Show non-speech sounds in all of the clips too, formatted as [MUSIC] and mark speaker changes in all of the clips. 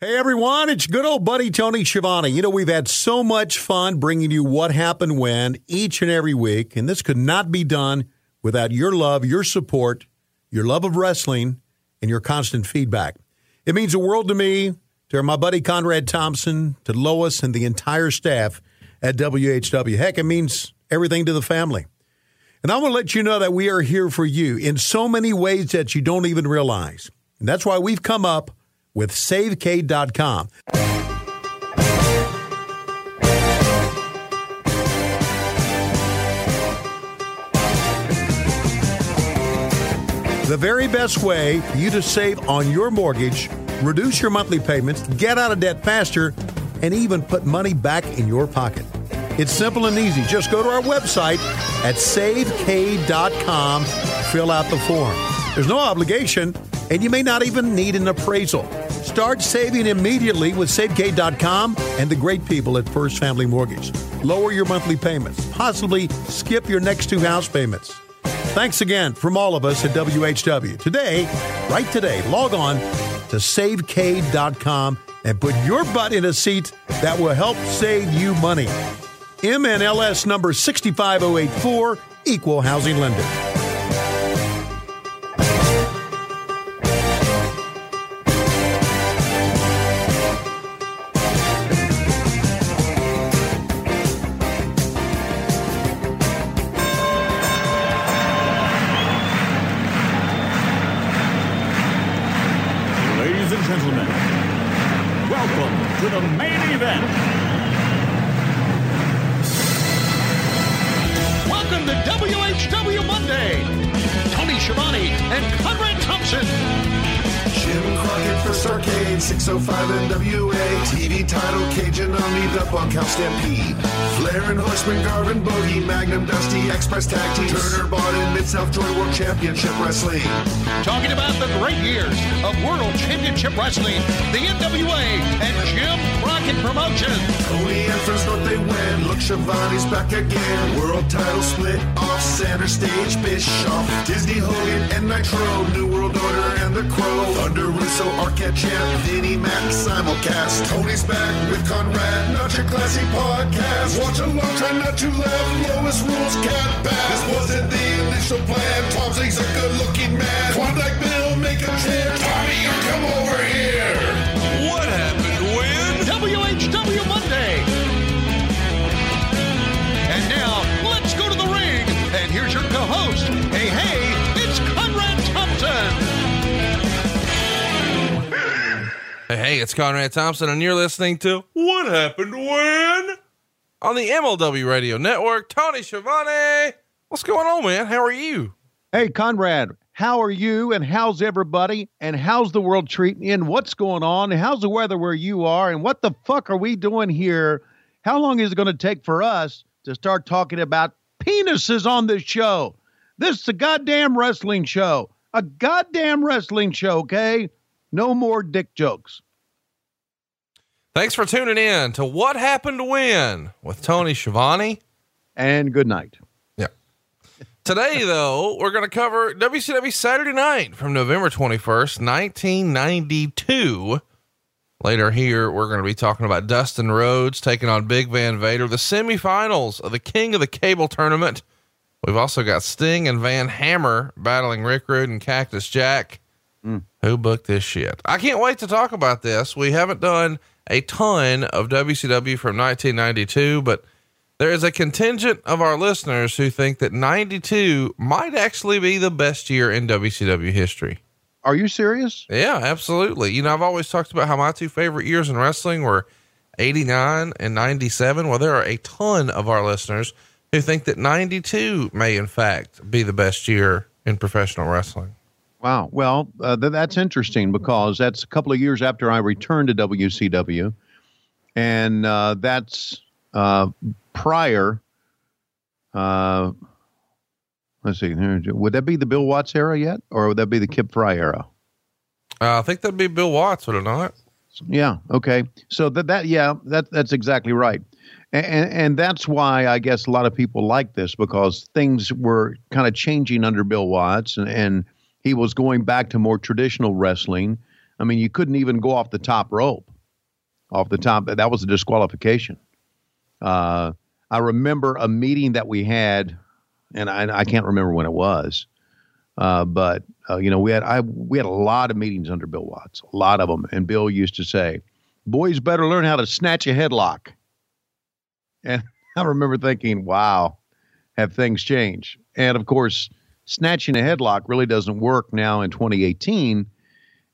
Speaker 1: Hey everyone, it's good old buddy Tony Schiavone. You know, we've had so much fun bringing you what happened when each and every week, and this could not be done without your love, your support, your love of wrestling, and your constant feedback. It means the world to me, to my buddy Conrad Thompson, to Lois, and the entire staff at WHW. Heck, it means everything to the family. And I want to let you know that we are here for you in so many ways that you don't even realize. And that's why we've come up with SaveK.com. The very best way for you to save on your mortgage, reduce your monthly payments, get out of debt faster, and even put money back in your pocket. It's simple and easy. Just go to our website at savek.com, fill out the form. There's no obligation, and you may not even need an appraisal. Start saving immediately with SaveK.com and the great people at First Family Mortgage. Lower your monthly payments, possibly skip your next two house payments. Thanks again from all of us at WHW. Today, right today, log on to SaveK.com and put your butt in a seat that will help save you money. NMLS number 65084, Equal Housing Lender.
Speaker 2: Stampede. Flair and Horseman, Garvin Bogey, Magnum Dusty, Express Tag Team. Turner in Mid-South Joy World Championship Wrestling.
Speaker 3: Talking about the great years of World Championship Wrestling, the NWA, and Jim Crockett Promotions.
Speaker 2: Tony and Friends North they win. Look, Schiavone's back again. World title split center stage. Bischoff, Disney Hogan, and Nitro. New World Order and the Crow. Thunder Russo, Arquette Champ, Vinnie Mac simulcast. Tony's back with Conrad, not your classy podcast. Watch along, try not to laugh. Lowest rules cat back. This wasn't the initial plan. Tom's a good looking man. Klondike Bill, make a chair, Tommy, come over here.
Speaker 3: Hey, it's Conrad Thompson,
Speaker 4: and you're listening to What Happened When? On the MLW Radio Network. Tony Schiavone. What's going on, man? How are you?
Speaker 5: Hey, Conrad, how are you and how's everybody? And how's the world treating you? And what's going on? And how's the weather where you are? And what the fuck are we doing here? How long is it going to take for us to start talking about penises on this show? This is a goddamn wrestling show. A goddamn wrestling show, okay? No more dick jokes.
Speaker 4: Thanks for tuning in to What Happened When with Tony Schiavone.
Speaker 5: And good night. Yep.
Speaker 4: Today, [LAUGHS] though, we're going to cover WCW Saturday Night from November 21st, 1992. Later here, we're going to be talking about Dustin Rhodes taking on Big Van Vader, the semifinals of the King of the Cable tournament. We've also got Sting and Van Hammer battling Rick Rude and Cactus Jack. Mm. Who booked this shit? I can't wait to talk about this. We haven't done a ton of WCW from 1992, but there is a contingent of our listeners who think that 92 might actually be the best year in WCW history.
Speaker 5: Are you serious?
Speaker 4: Yeah, absolutely. You know, I've always talked about how my two favorite years in wrestling were 89 and 97. Well, there are a ton of our listeners who think that 92 may, in fact, be the best year in professional wrestling.
Speaker 5: Wow. Well, uh, th- that's interesting because that's a couple of years after I returned to WCW. And uh, that's uh, prior. Uh, let's see. Would that be the Bill Watts era yet? Or would that be the Kip Frey era?
Speaker 4: Uh, I think that'd be Bill Watts, would it not?
Speaker 5: Yeah. Okay. So that that yeah that that's exactly right, and and that's why I guess a lot of people like this because things were kind of changing under Bill Watts, and and he was going back to more traditional wrestling. I mean, you couldn't even go off the top rope. off the top. That was a disqualification. Uh, I remember a meeting that we had, and I, I can't remember when it was, uh, but uh, you know we had I we had a lot of meetings under Bill Watts, a lot of them, and Bill used to say, "Boys better learn how to snatch a headlock," and [LAUGHS] I remember thinking, "Wow, have things changed?" And of course, snatching a headlock really doesn't work now in 2018,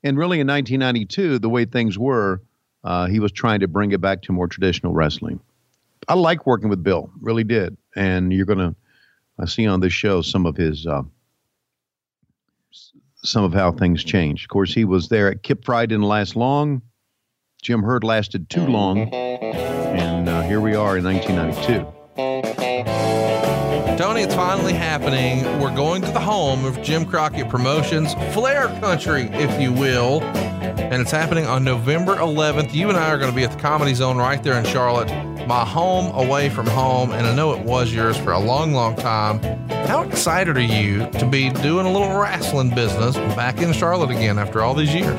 Speaker 5: and really in 1992, the way things were, uh, he was trying to bring it back to more traditional wrestling. I like working with Bill, really did. And you're gonna, I see on this show some of his, uh, some of how things changed. Of course, he was there at Kip Frey didn't last long. Jim Herd lasted too long, and uh, here we are in 1992.
Speaker 4: Tony, it's finally happening. We're going to the home of Jim Crockett Promotions, Flair Country, if you will. And it's happening on November 11th. You and I are going to be at the Comedy Zone right there in Charlotte my home away from home, and I know it was yours for a long, long time. How excited are you to be doing a little wrestling business back in Charlotte again after all these years?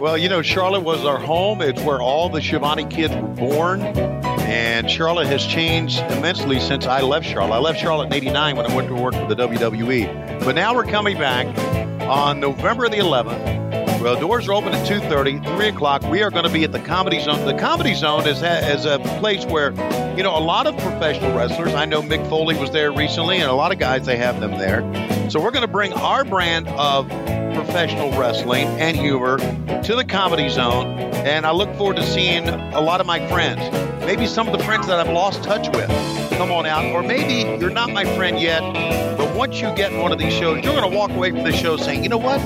Speaker 6: Well, you know, Charlotte was our home. It's where all the Schiavone kids were born. And Charlotte has changed immensely since I left Charlotte. I left Charlotte in 89 when I went to work for the WWE. But now we're coming back on November the 11th well, doors are open at 2.30, 3 o'clock. We are going to be at the Comedy Zone. The Comedy Zone is, is a place where, you know, a lot of professional wrestlers, I know Mick Foley was there recently, and a lot of guys, they have them there. So we're going to bring our brand of professional wrestling and humor to the Comedy Zone, and I look forward to seeing a lot of my friends. Maybe some of the friends that I've lost touch with. Come on out, or maybe you're not my friend yet, but once you get in one of these shows, you're going to walk away from the show saying, you know what?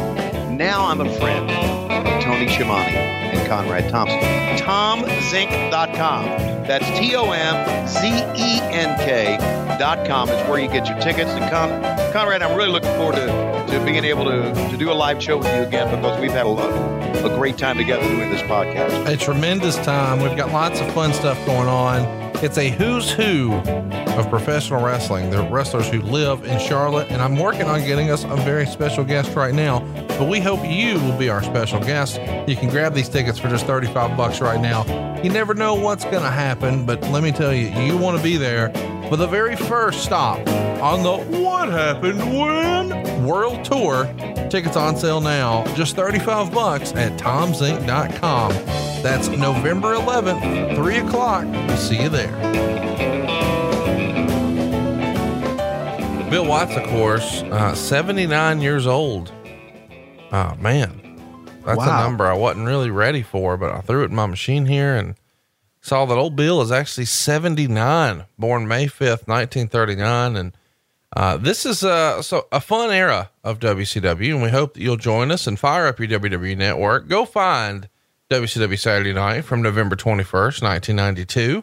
Speaker 6: Now I'm a friend Tony Schiavone and Conrad Thompson. TomZenk.com. That's T O M Z E N K.com is where you get your tickets. And Con- Conrad, I'm really looking forward to, to being able to, to do a live show with you again because we've had a, lot, a great time together doing this podcast.
Speaker 4: A tremendous time. We've got lots of fun stuff going on. It's a who's who of professional wrestling. The wrestlers who live in Charlotte, and I'm working on getting us a very special guest right now. But we hope you will be our special guest. You can grab these tickets for just 35 bucks right now. You never know what's going to happen, but let me tell you, you want to be there for the very first stop on the What Happened When World Tour. Tickets on sale now, just 35 bucks at tomzenk.com. That's November 11th, 3 o'clock. See you there. Bill Watts, of course, uh, 79 years old. Oh, man. That's wow. a number I wasn't really ready for, but I threw it in my machine here and saw that old Bill is actually 79, born May 5th, 1939. And uh, this is a, so a fun era of WCW, and we hope that you'll join us and fire up your WWE network. Go find WCW Saturday Night from November 21st, 1992.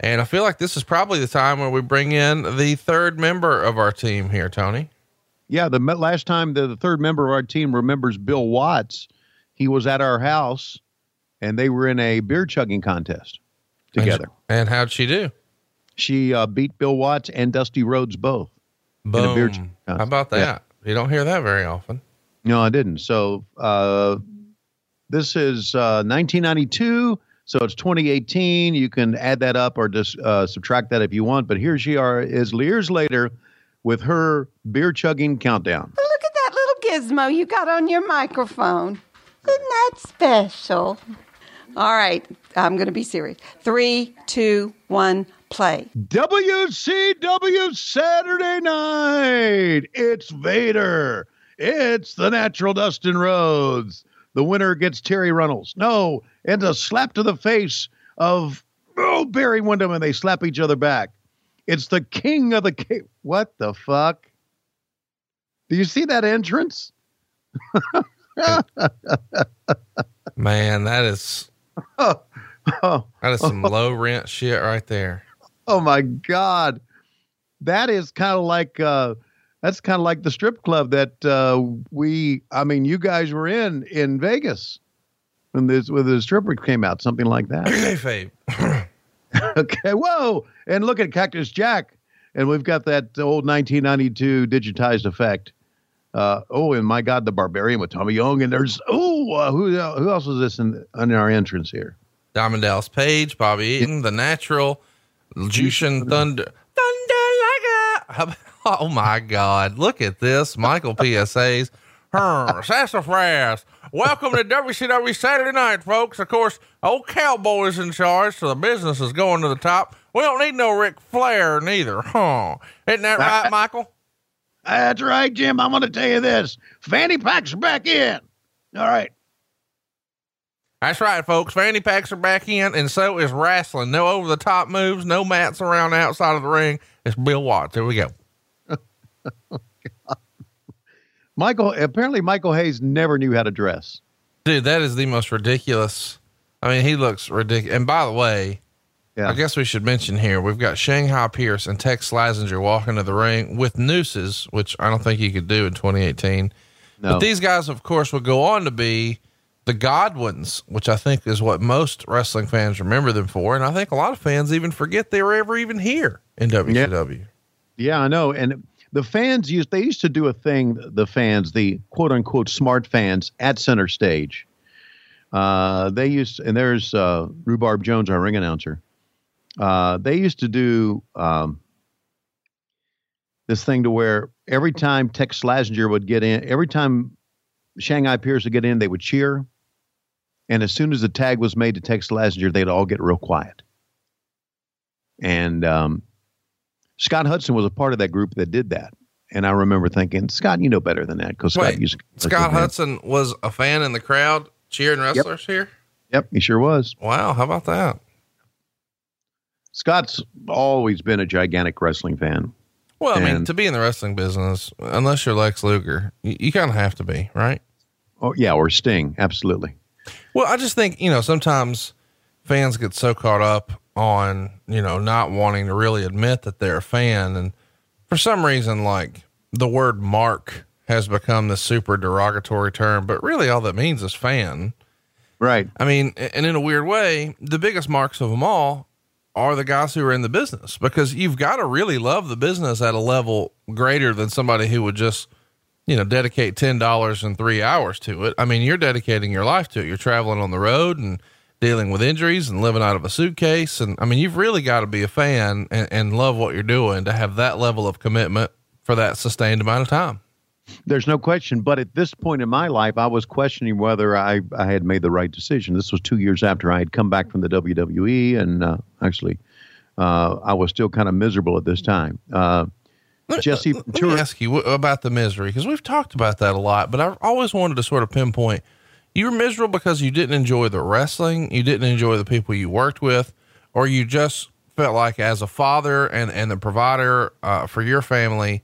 Speaker 4: And I feel like this is probably the time where we bring in the third member of our team here, Tony.
Speaker 5: Yeah, the last time the, the third member of our team remembers Bill Watts, he was at our house and they were in a beer chugging contest together.
Speaker 4: And, and how'd she do?
Speaker 5: She uh, beat Bill Watts and Dusty Rhodes both.
Speaker 4: Boom. In a beer How about that? Yeah. You don't hear that very often.
Speaker 5: No, I didn't. So uh, this is uh, 1992, so it's 2018. You can add that up or just uh, subtract that if you want. But here she are is years later with her beer chugging countdown.
Speaker 7: Look at that little gizmo you got on your microphone. Isn't that special? All right, I'm going to be serious. Three, two, one, play.
Speaker 5: WCW Saturday night. It's Vader. It's the natural Dustin Rhodes the winner gets Terry Runnels. No, and a slap to the face of oh Barry Windham, and they slap each other back. It's the king of the king. What the fuck? Do you see that entrance? [LAUGHS]
Speaker 4: Man, that is oh, oh, that is some oh, low rent shit right there. [LAUGHS]
Speaker 5: Oh my god, that is kind of like uh, that's kind of like the strip club that uh, we, I mean, you guys were in in Vegas when this when the stripper came out, something like that. [LAUGHS] okay, whoa! And look at Cactus Jack, and we've got that old 1992 digitized effect. Uh, oh, and my God, the Barbarian with Tommy Young, and there's oh, uh, who who else is this in, in our entrance here?
Speaker 4: Diamond Dallas Page, Bobby Eaton, The Natural, Jushin Thunder, Thunder like a. [LAUGHS] Oh my God! Look at this, Michael P.S. Hayes. Her sassafras. Welcome to WCW Saturday Night, folks. Of course, old cowboy's in charge, so the business is going to the top. We don't need no Ric Flair neither, huh? Isn't that right, Michael?
Speaker 5: That's right, Jim. I'm going to tell you this. Fanny packs are back in. All right.
Speaker 4: That's right, folks. Fanny packs are back in, and so is wrestling. No over the top moves, no mats around the outside of the ring. It's Bill Watts. Here we go. [LAUGHS]
Speaker 5: Michael, apparently Michael Hayes never knew how to dress.
Speaker 4: Dude, that is the most ridiculous. I mean, he looks ridiculous. And by the way,
Speaker 5: Yeah.
Speaker 4: I guess we should mention here we've got Shanghai Pierce and Tex Slazenger walking to the ring with nooses, which I don't think you could do in 2018.
Speaker 5: No.
Speaker 4: But these guys, of course, would go on to be the Godwins, which I think is what most wrestling fans remember them for. And I think a lot of fans even forget they were ever even here in WCW.
Speaker 5: Yeah, I know. And the fans used they used to do a thing. The fans, the quote unquote smart fans at center stage. Uh, they used and there's uh, Rhubarb Jones, our ring announcer. Uh, they used to do um, this thing to where every time Tex Slazenger would get in, every time Shanghai Pierce would get in, they would cheer. And as soon as the tag was made to Tex Slazenger, they'd all get real quiet. And um, Scott Hudson was a part of that group that did that. And I remember thinking, Scott, you know better than that because Scott used
Speaker 4: Scott Hudson was a fan in the crowd cheering wrestlers here.
Speaker 5: Yep, he sure was.
Speaker 4: Wow, how about that?
Speaker 5: Scott's always been a gigantic wrestling fan.
Speaker 4: Well, I mean, to be in the wrestling business, unless you're Lex Luger, you, you kind of have to be, right?
Speaker 5: Oh yeah, or Sting, absolutely.
Speaker 4: Well, I just think, you know, sometimes fans get so caught up on, you know, not wanting to really admit that they're a fan. And for some reason, like the word mark has become this super derogatory term, but really all that means is fan.
Speaker 5: Right.
Speaker 4: I mean, and in a weird way, the biggest marks of them all are the guys who are in the business because you've got to really love the business at a level greater than somebody who would just, you know, dedicate $10 and three hours to it. I mean, you're dedicating your life to it. You're traveling on the road and dealing with injuries and living out of a suitcase. And I mean, you've really got to be a fan and, and love what you're doing to have that level of commitment for that sustained amount of time.
Speaker 5: There's no question. But at this point in my life, I was questioning whether I, I had made the right decision. This was two years after I had come back from the WWE, and uh, actually, uh, I was still kind of miserable at this time. Uh,
Speaker 4: Let-
Speaker 5: Jesse
Speaker 4: let
Speaker 5: Ventura-
Speaker 4: me ask you about the misery because we've talked about that a lot, but I've always wanted to sort of pinpoint you were miserable because you didn't enjoy the wrestling, you didn't enjoy the people you worked with, or you just felt like as a father and, and the provider uh, for your family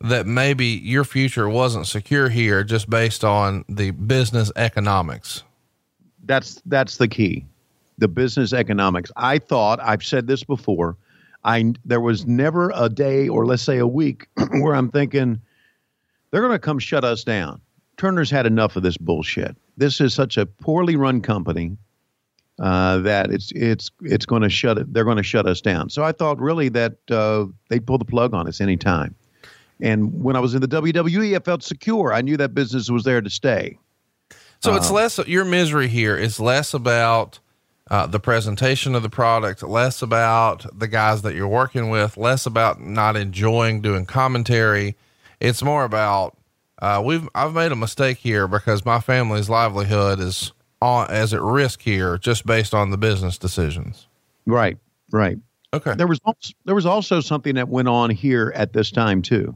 Speaker 4: that maybe your future wasn't secure here just based on the business economics.
Speaker 5: that's that's the key. The business economics. I thought i've said this before i there was never a day or let's say a week [CLEARS THROAT] where i'm thinking they're going to come shut us down. Turner's had enough of this bullshit this is such a poorly run company uh, that it's it's it's going to shut it they're going to shut us down. So i thought really that uh, they'd pull the plug on us anytime. And when i was in the wwe i felt secure. I knew that business was there to stay.
Speaker 4: So it's less your misery here is less about uh, the presentation of the product, less about the guys that you're working with, less about not enjoying doing commentary. It's more about uh, we've I've made a mistake here because my family's livelihood is on as at risk here just based on the business decisions.
Speaker 5: right right
Speaker 4: Okay.
Speaker 5: There was also, there was also something that went on here at this time too.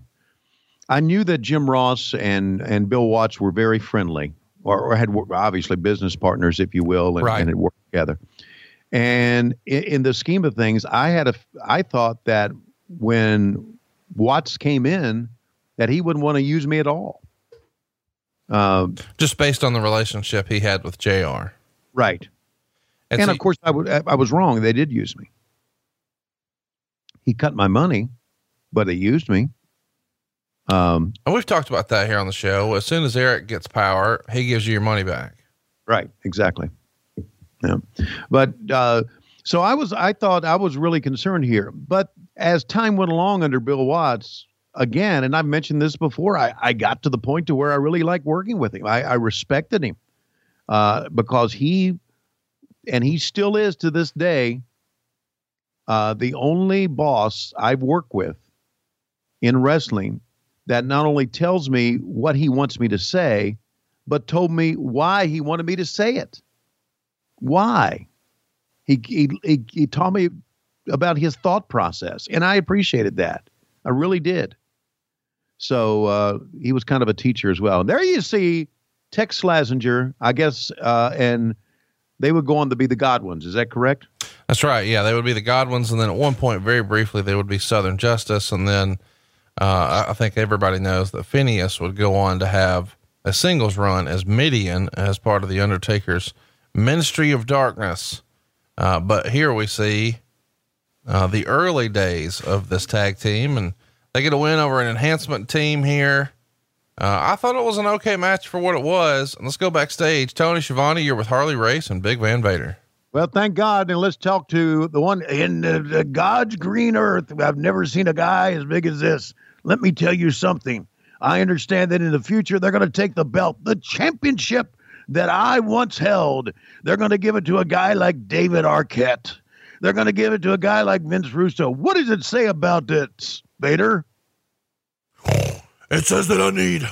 Speaker 5: I knew that Jim Ross and and Bill Watts were very friendly, or, or had obviously business partners, if you will, and,
Speaker 4: Right.
Speaker 5: and had worked together. And in, in the scheme of things, I had a I thought that when Watts came in, that he wouldn't want to use me at all. Uh,
Speaker 4: Just based on the relationship he had with JR.
Speaker 5: right.
Speaker 4: And,
Speaker 5: and
Speaker 4: so
Speaker 5: of course, I would I was wrong. They did use me. He cut my money, but he used me. Um,
Speaker 4: and we've talked about that here on the show. As soon as Eric gets power, he gives you your money back.
Speaker 5: right, exactly. Yeah, but uh, so I was. I thought I was really concerned here. But as time went along under Bill Watts, again, and I've mentioned this before, I, I got to the point to where I really liked working with him. I, I respected him uh, because he and he still is to this day uh, the only boss I've worked with in wrestling that not only tells me what he wants me to say, but told me why he wanted me to say it. Why? He, he, he, he taught me about his thought process, and I appreciated that. I really did. So uh, he was kind of a teacher as well. And there you see Tex Slazenger, I guess, uh, and they would go on to be the Godwins. Is that correct?
Speaker 4: That's right. Yeah, they would be the Godwins, and then at one point, very briefly, they would be Southern Justice, and then uh, I think everybody knows that Phineas would go on to have a singles run as Mideon as part of the Undertaker's Ministry of Darkness. Uh, but here we see uh, the early days of this tag team, and they get a win over an enhancement team here. Uh, I thought it was an okay match for what it was. Let's go backstage. Tony Schiavone, you're with Harley Race and Big Van Vader.
Speaker 5: Well, thank God. And let's talk to the one in the, the God's green earth. I've never seen a guy as big as this. Let me tell you something. I understand that in the future, they're going to take the belt, the championship that I once held. They're going to give it to a guy like David Arquette. They're going to give it to a guy like Vince Russo. What does it say about it, Vader?
Speaker 8: It says that I need,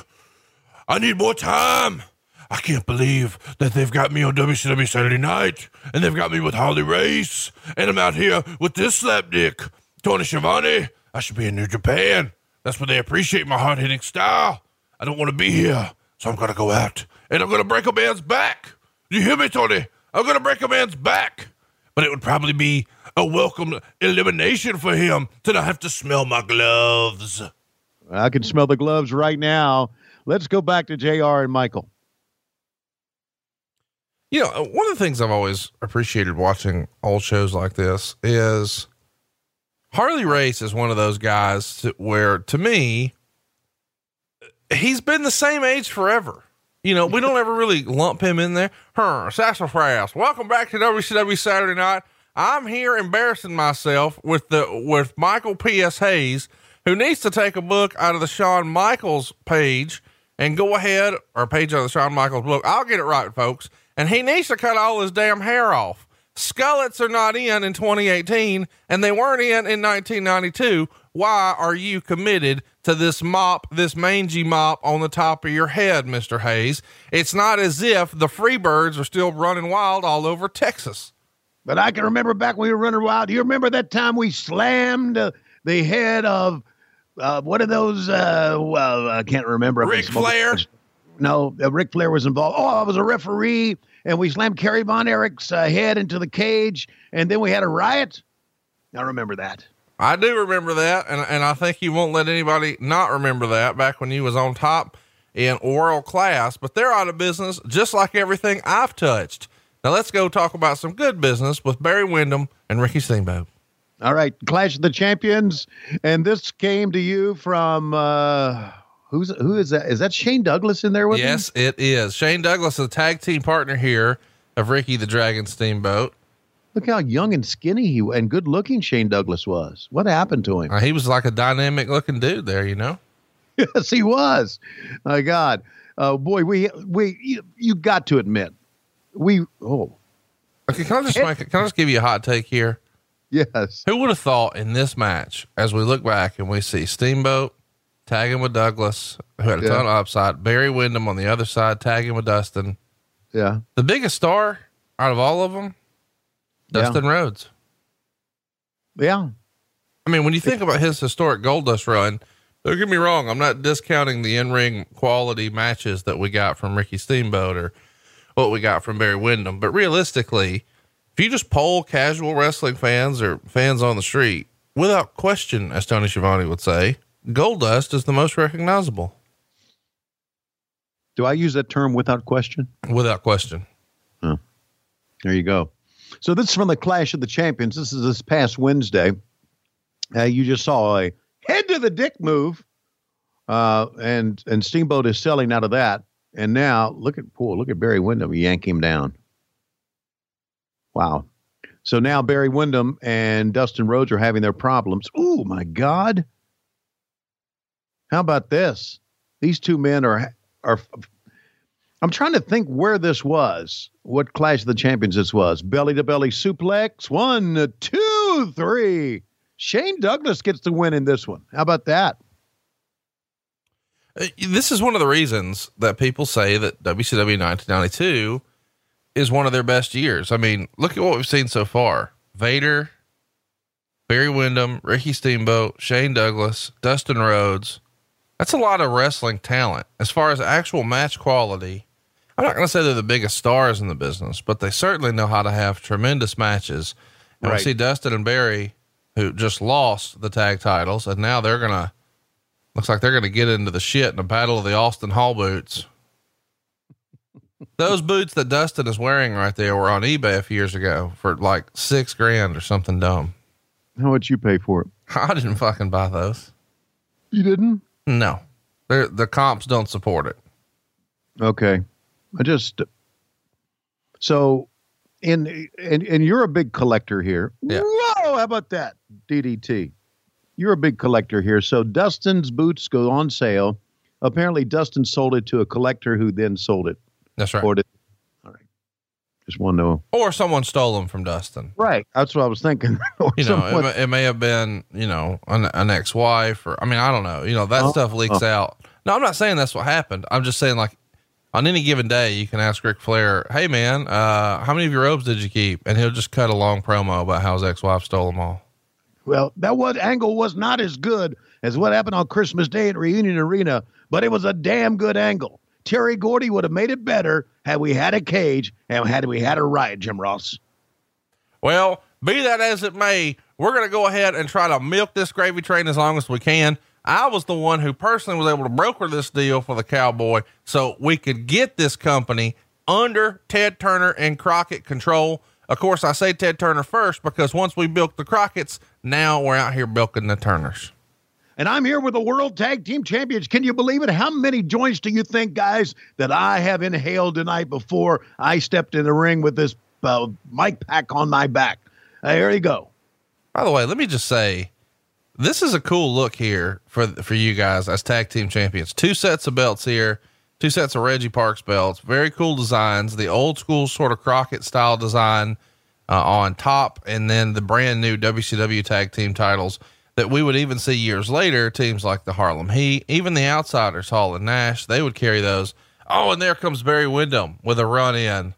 Speaker 8: I need more time. I can't believe that they've got me on WCW Saturday night, and they've got me with Harley Race, and I'm out here with this slapdick, Tony Schiavone. I should be in New Japan. That's where they appreciate my hard hitting style. I don't want to be here, so I'm gonna go out and I'm gonna break a man's back. You hear me, Tony? I'm gonna break a man's back. But it would probably be a welcome elimination for him to not have to smell my gloves.
Speaker 5: I can smell the gloves right now. Let's go back to JR and Michael.
Speaker 4: You know, one of the things I've always appreciated watching old shows like this is Harley Race is one of those guys to, where, to me, he's been the same age forever. You know, we don't ever really lump him in there. Her, sassafras. Welcome back to WCW Saturday Night. I'm here embarrassing myself with the with Michael P.S. Hayes, who needs to take a book out of the Shawn Michaels page and go ahead or page out of the Shawn Michaels book. I'll get it right, folks. And he needs to cut all his damn hair off. Skullets are not in in 2018, and they weren't in in 1992. Why are you committed to this mop, this mangy mop on the top of your head, Mr. Hayes? It's not as if the Freebirds are still running wild all over Texas.
Speaker 5: But I can remember back when we were running wild. Do you remember that time we slammed uh, the head of uh, what are those? Uh, well, I can't remember.
Speaker 8: Ric Flair?
Speaker 5: No, uh, Ric Flair was involved. Oh, I was a referee, and we slammed Kerry Von Erich's uh, head into the cage, and then we had a riot. I remember that.
Speaker 4: I do remember that, and and I think you won't let anybody not remember that back when you was on top in world class. But they're out of business, just like everything I've touched. Now let's go talk about some good business with Barry Windham and Ricky Steamboat.
Speaker 5: All right, Clash of the Champions, and this came to you from uh, who's who is that? Is that Shane Douglas in there with us?
Speaker 4: Yes, it is. Shane Douglas, a tag team partner here of Ricky the Dragon Steamboat.
Speaker 5: Look how young and skinny he and good looking Shane Douglas was. What happened to him?
Speaker 4: Uh, he was like a dynamic looking dude there, you know. [LAUGHS]
Speaker 5: yes, he was. My God, uh, boy, we we you, you got to admit we oh
Speaker 4: Okay, can I just make, can I just give you a hot take here?
Speaker 5: yes
Speaker 4: Who would have thought in this match, as we look back and we see Steamboat tagging with Douglas, who had a
Speaker 5: Yeah.
Speaker 4: ton of upside, Barry Windham on the other side tagging with Dustin.
Speaker 5: yeah
Speaker 4: The biggest star out of all of them,
Speaker 5: Yeah.
Speaker 4: Dustin Rhodes.
Speaker 5: yeah
Speaker 4: I mean, when you think about his historic Goldust run, don't get me wrong, I'm not discounting the in ring quality matches that we got from Ricky Steamboat or what we got from Barry Windham. But realistically, if you just poll casual wrestling fans or fans on the street, without question, as Tony Schiavone would say, Goldust is the most recognizable.
Speaker 5: Do I use that term without question?
Speaker 4: Without question.
Speaker 5: There you go. So this is from the Clash of the Champions. This is this past Wednesday. Uh, you just saw a head to the dick move, uh, and and Steamboat is selling out of that. And now look at poor, look at Barry Windham yank him down. Wow. So now Barry Windham and Dustin Rhodes are having their problems. Oh my God. How about this? These two men are are I'm trying to think where this was, what Clash of the Champions this was. Belly to belly suplex. One, two, three. Shane Douglas gets the win in this one. How about that?
Speaker 4: Uh, This is one of the reasons that people say that WCW 1992 is one of their best years. I mean, look at what we've seen so far Vader, Barry Windham, Ricky Steamboat, Shane Douglas, Dustin Rhodes. That's a lot of wrestling talent. As far as actual match quality, I'm not going to say they're the biggest stars in the business, but they certainly know how to have tremendous matches. And
Speaker 5: Right.
Speaker 4: we see Dustin and Barry, who just lost the tag titles, and now they're going to, looks like they're going to get into the shit in a battle of the Austin Hall boots. Those boots that Dustin is wearing right there were on eBay a few years ago for like six grand or something dumb.
Speaker 5: How much you pay for it? [LAUGHS]
Speaker 4: I didn't fucking buy those.
Speaker 5: You didn't?
Speaker 4: No, They're, the comps don't support it.
Speaker 5: Okay. I just so in and and you're a big collector here.
Speaker 4: Yeah.
Speaker 5: Whoa, how about that? DDT. You're a big collector here. So Dustin's boots go on sale. Apparently Dustin sold it to a collector who then sold it.
Speaker 4: That's right.
Speaker 5: Or did all right. Just want to know.
Speaker 4: Or someone stole them from Dustin.
Speaker 5: Right. That's what I was thinking. [LAUGHS] Or
Speaker 4: You know, it, may- it may have been, you know, an, an ex-wife or, I mean, I don't know, you know, that
Speaker 5: Oh,
Speaker 4: stuff leaks out. No, I'm not saying that's what happened. I'm just saying like on any given day, you can ask Ric Flair, Hey man, uh, how many of your robes did you keep? And he'll just cut a long promo about how his ex-wife stole them all.
Speaker 5: Well, that was angle was not as good as what happened on Christmas Day at Reunion Arena, but it was a damn good angle. Terry Gordy would have made it better had we had a cage and had we had a riot, Jim Ross.
Speaker 4: Well, be that as it may, we're going to go ahead and try to milk this gravy train as long as we can. I was the one who personally was able to broker this deal for the cowboy so we could get this company under Ted Turner and Crockett control. Of course, I say Ted Turner first because once we bilked the Crockett's, now we're out here bilking the Turners.
Speaker 5: And I'm here with the World Tag Team Champions. Can you believe it? How many joints do you think, guys, that I have inhaled tonight before I stepped in the ring with this uh, mic pack on my back? Here you go.
Speaker 4: By the way, let me just say, this is a cool look here for for you guys as tag team champions. Two sets of belts here, two sets of Reggie Parks belts. Very cool designs. The old school sort of Crockett style design uh, on top, and then the brand new WCW tag team titles that we would even see years later. Teams like the Harlem Heat, even the Outsiders, Hall and Nash, they would carry those. Oh, and there comes Barry Windham with a run in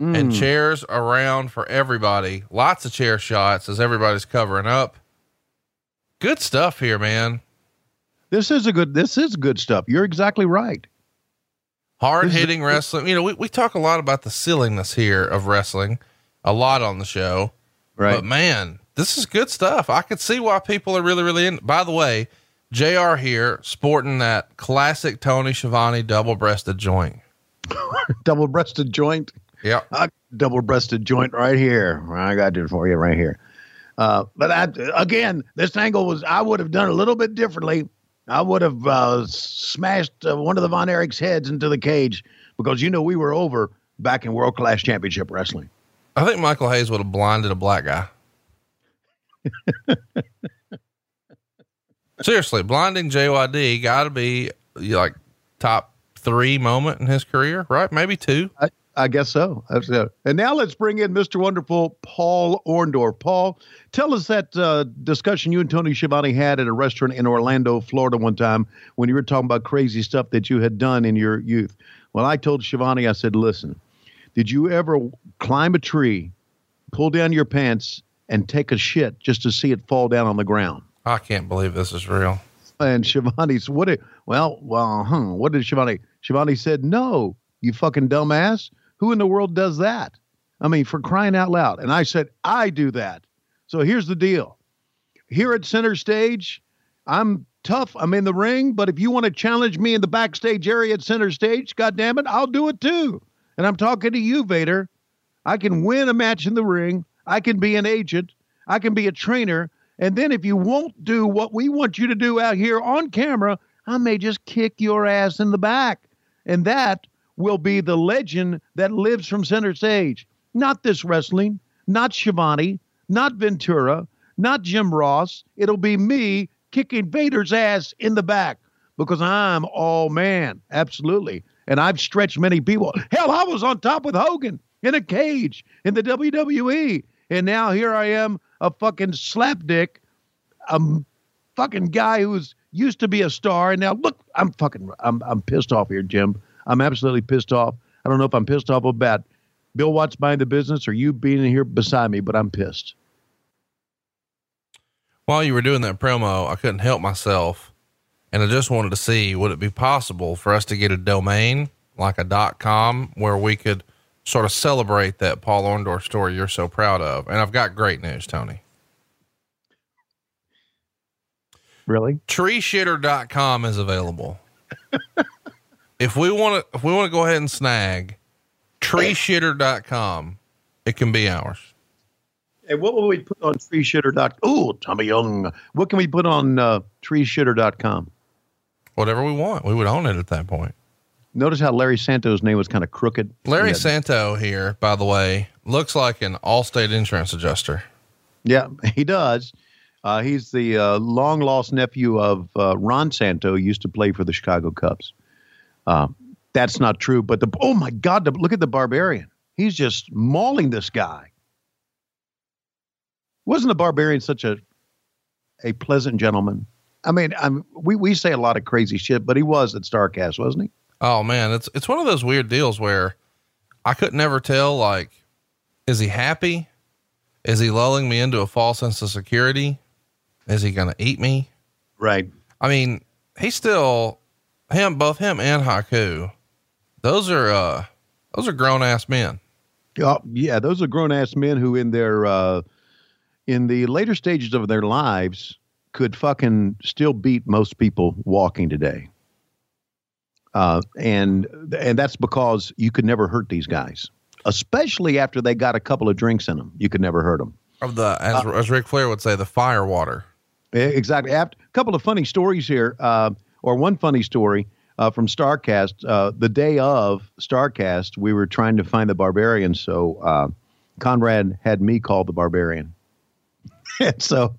Speaker 4: and chairs around for everybody. Lots of chair shots as everybody's covering up. Good stuff here, man.
Speaker 5: This is a good. This is good stuff. You're exactly right.
Speaker 4: Hard hitting wrestling. You know, we, we talk a lot about the silliness here of wrestling, a lot on the show.
Speaker 5: Right.
Speaker 4: But man, this is good stuff. I could see why people are really, really in. By the way, JR here sporting that classic Tony Schiavone double breasted joint. [LAUGHS]
Speaker 5: Double breasted joint.
Speaker 4: Yep.
Speaker 5: a double breasted joint right here. I got it for you right here. Uh, but I, again, this angle was, I would have done a little bit differently. I would have uh, smashed uh, one of the Von Erich's heads into the cage because, you know, we were over back in World Class Championship Wrestling.
Speaker 4: I think Michael Hayes would have blinded a black guy. [LAUGHS] Seriously, blinding JYD got to be like top three moment in his career, right? Maybe two.
Speaker 5: I, I guess so. And now let's bring in Mr. Wonderful Paul Orndorff. Paul, tell us that uh, discussion you and Tony Schiavone had at a restaurant in Orlando, Florida, one time when you were talking about crazy stuff that you had done in your youth. Well, I told Schiavone, I said, listen, did you ever climb a tree, pull down your pants, and take a shit just to see it fall down on the ground?
Speaker 4: I can't believe this is real.
Speaker 5: And Schiavone, what did, well, well, huh, what did Schiavone? Schiavone said, no, you fucking dumbass. Who in the world does that? I mean, for crying out loud. And I said, I do that. So here's the deal. Here at center stage, I'm tough. I'm in the ring, but if you want to challenge me in the backstage area at center stage, God damn it, I'll do it too. And I'm talking to you, Vader. I can hmm. win a match in the ring. I can be an agent. I can be a trainer. And then if you won't do what we want you to do out here on camera, I may just kick your ass in the back. And that will be the legend that lives from center stage. Not this wrestling, not Schiavone, not Ventura, not Jim Ross. It'll be me kicking Vader's ass in the back because I'm all man. Absolutely. And I've stretched many people. Hell, I was on top with Hogan in a cage in the WWE, and now here I am, a fucking slapdick, a fucking guy who's used to be a star, and now look, I'm fucking, I'm, I'm pissed off here, Jim. I'm absolutely pissed off. I don't know if I'm pissed off about Bill Watts buying the business or you being here beside me, but I'm pissed.
Speaker 4: While you were doing that promo, I couldn't help myself. And I just wanted to see would it be possible for us to get a domain like a dot com where we could sort of celebrate that Paul Orndorff story you're so proud of. And I've got great news, Tony.
Speaker 5: Really?
Speaker 4: Treeshitter.com is available. [LAUGHS] if we want to, if we want to go ahead and snag treeshitter.com, it can be ours.
Speaker 5: And what will we put on treeshitter.com? Oh, Tommy Young. What can we put on uh, treeshitter.com?
Speaker 4: Whatever we want. We would own it at that point.
Speaker 5: Notice how Larry Santo's name was kind of crooked.
Speaker 4: Larry
Speaker 5: Yeah.
Speaker 4: Santo here, by the way, looks like an Allstate insurance adjuster.
Speaker 5: Yeah, [LAUGHS] he does. Uh, he's the uh, long lost nephew of uh, Ron Santo, used to play for the Chicago Cubs. Uh, that's not true, but the oh my God, the, look at the Barbarian. He's just mauling this guy. Wasn't the Barbarian such a a pleasant gentleman? I mean, I'm, we we say a lot of crazy shit, but he was at Starcast, wasn't he?
Speaker 4: Oh man, it's it's one of those weird deals where I could never tell like is he happy? Is he lulling me into a false sense of security? Is he going to eat me?
Speaker 5: Right.
Speaker 4: I mean, he's still him both him and Haku. Those are uh those are grown ass men.
Speaker 5: Yeah, yeah, those are grown ass men who, in their uh, in the later stages of their lives, could fucking still beat most people walking today. Uh, and and that's because you could never hurt these guys, especially after they got a couple of drinks in them. You could never hurt them.
Speaker 4: Of the as as Ric Flair would say, the fire water.
Speaker 5: Exactly. A couple of funny stories here, uh, or one funny story uh, from Starcast. Uh, the day of Starcast, we were trying to find the Barbarian, so uh, Conrad had me call the Barbarian. [LAUGHS] and so,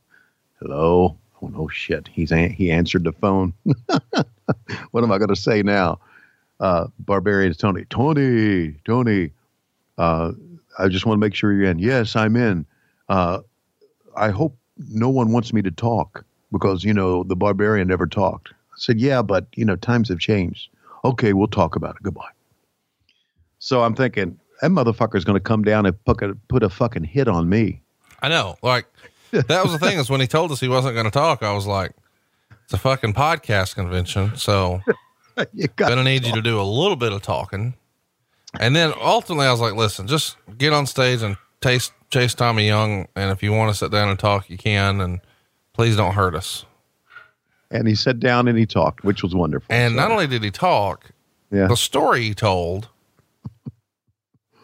Speaker 5: hello. Oh no, shit. He's he answered the phone. [LAUGHS] what am I going to say now? Uh, Tony. Tony, Tony. Uh, I just want to make sure you're in. Yes, I'm in. Uh, I hope no one wants me to talk because you know the barbarian never talked. I said, "Yeah, but you know times have changed." Okay, we'll talk about it. Goodbye. So I'm thinking that motherfucker's going to come down and put a, put a fucking hit on me.
Speaker 4: I know. Like that was the thing is when he told us he wasn't going to talk, I was like, it's a fucking podcast convention. So [LAUGHS]
Speaker 5: you got
Speaker 4: gonna need you to do a little bit of talking. And then ultimately I was like, listen, just get on stage and taste chase Tommy Young. And if you want to sit down and talk, you can, and please don't hurt us.
Speaker 5: and he sat down and he talked, which was wonderful.
Speaker 4: And
Speaker 5: So,
Speaker 4: not only did he talk,
Speaker 5: yeah,
Speaker 4: the story he told,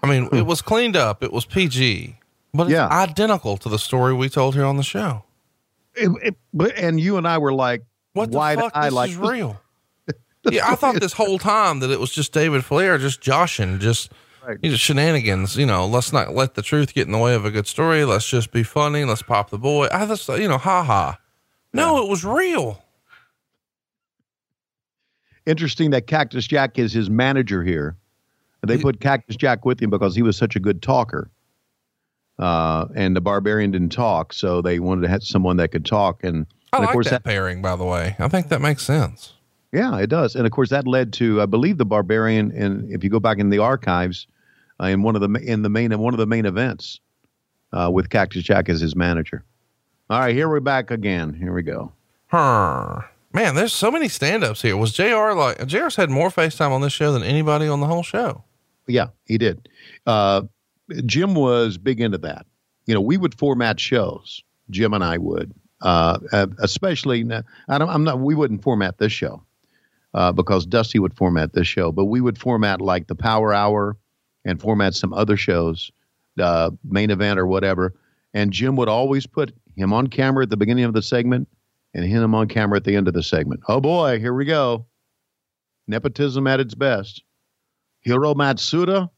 Speaker 4: I mean, it hmm. was cleaned up. It was PG, but it's
Speaker 5: Yeah.
Speaker 4: identical to the story we told here on the show.
Speaker 5: It- it- but and you and I were like,
Speaker 4: What the
Speaker 5: wide
Speaker 4: fuck?
Speaker 5: eye
Speaker 4: This
Speaker 5: like
Speaker 4: is real. [LAUGHS] yeah, I thought this whole time that it was just David Flair just joshing, just
Speaker 5: Right.
Speaker 4: you know, shenanigans. You know, let's not let the truth get in the way of a good story. Let's just be funny. Let's pop the boy. I just, you know, ha ha. No, it was real.
Speaker 5: interesting that Cactus Jack is his manager here. They
Speaker 4: He-
Speaker 5: put Cactus Jack with him because he was such a good talker. Uh, and the barbarian didn't talk, so they wanted to have someone that could talk. And,
Speaker 4: I
Speaker 5: and
Speaker 4: like
Speaker 5: course,
Speaker 4: that pairing, by the way. I think that makes sense.
Speaker 5: yeah, it does. And of course, that led to, I believe, the barbarian. And if you go back in the archives, uh, in one of the in the main one of the main events, uh, with Cactus Jack as his manager. All right, here we're back again. Here we go.
Speaker 4: Huh. Man, there's so many stand-ups here. Was JR like JR's had more FaceTime on this show than anybody on the whole show?
Speaker 5: Yeah, he did. Uh, Jim was big into that. You know, we would format shows. Jim and I would, uh, uh, especially. I don't. I'm not. We wouldn't format this show uh, because Dusty would format this show, but we would format like the Power Hour and format some other shows, uh, main event or whatever. And Jim would always put him on camera at the beginning of the segment and him on camera at the end of the segment. Oh boy, here we go. Nepotism at its best. Hiro Matsuda.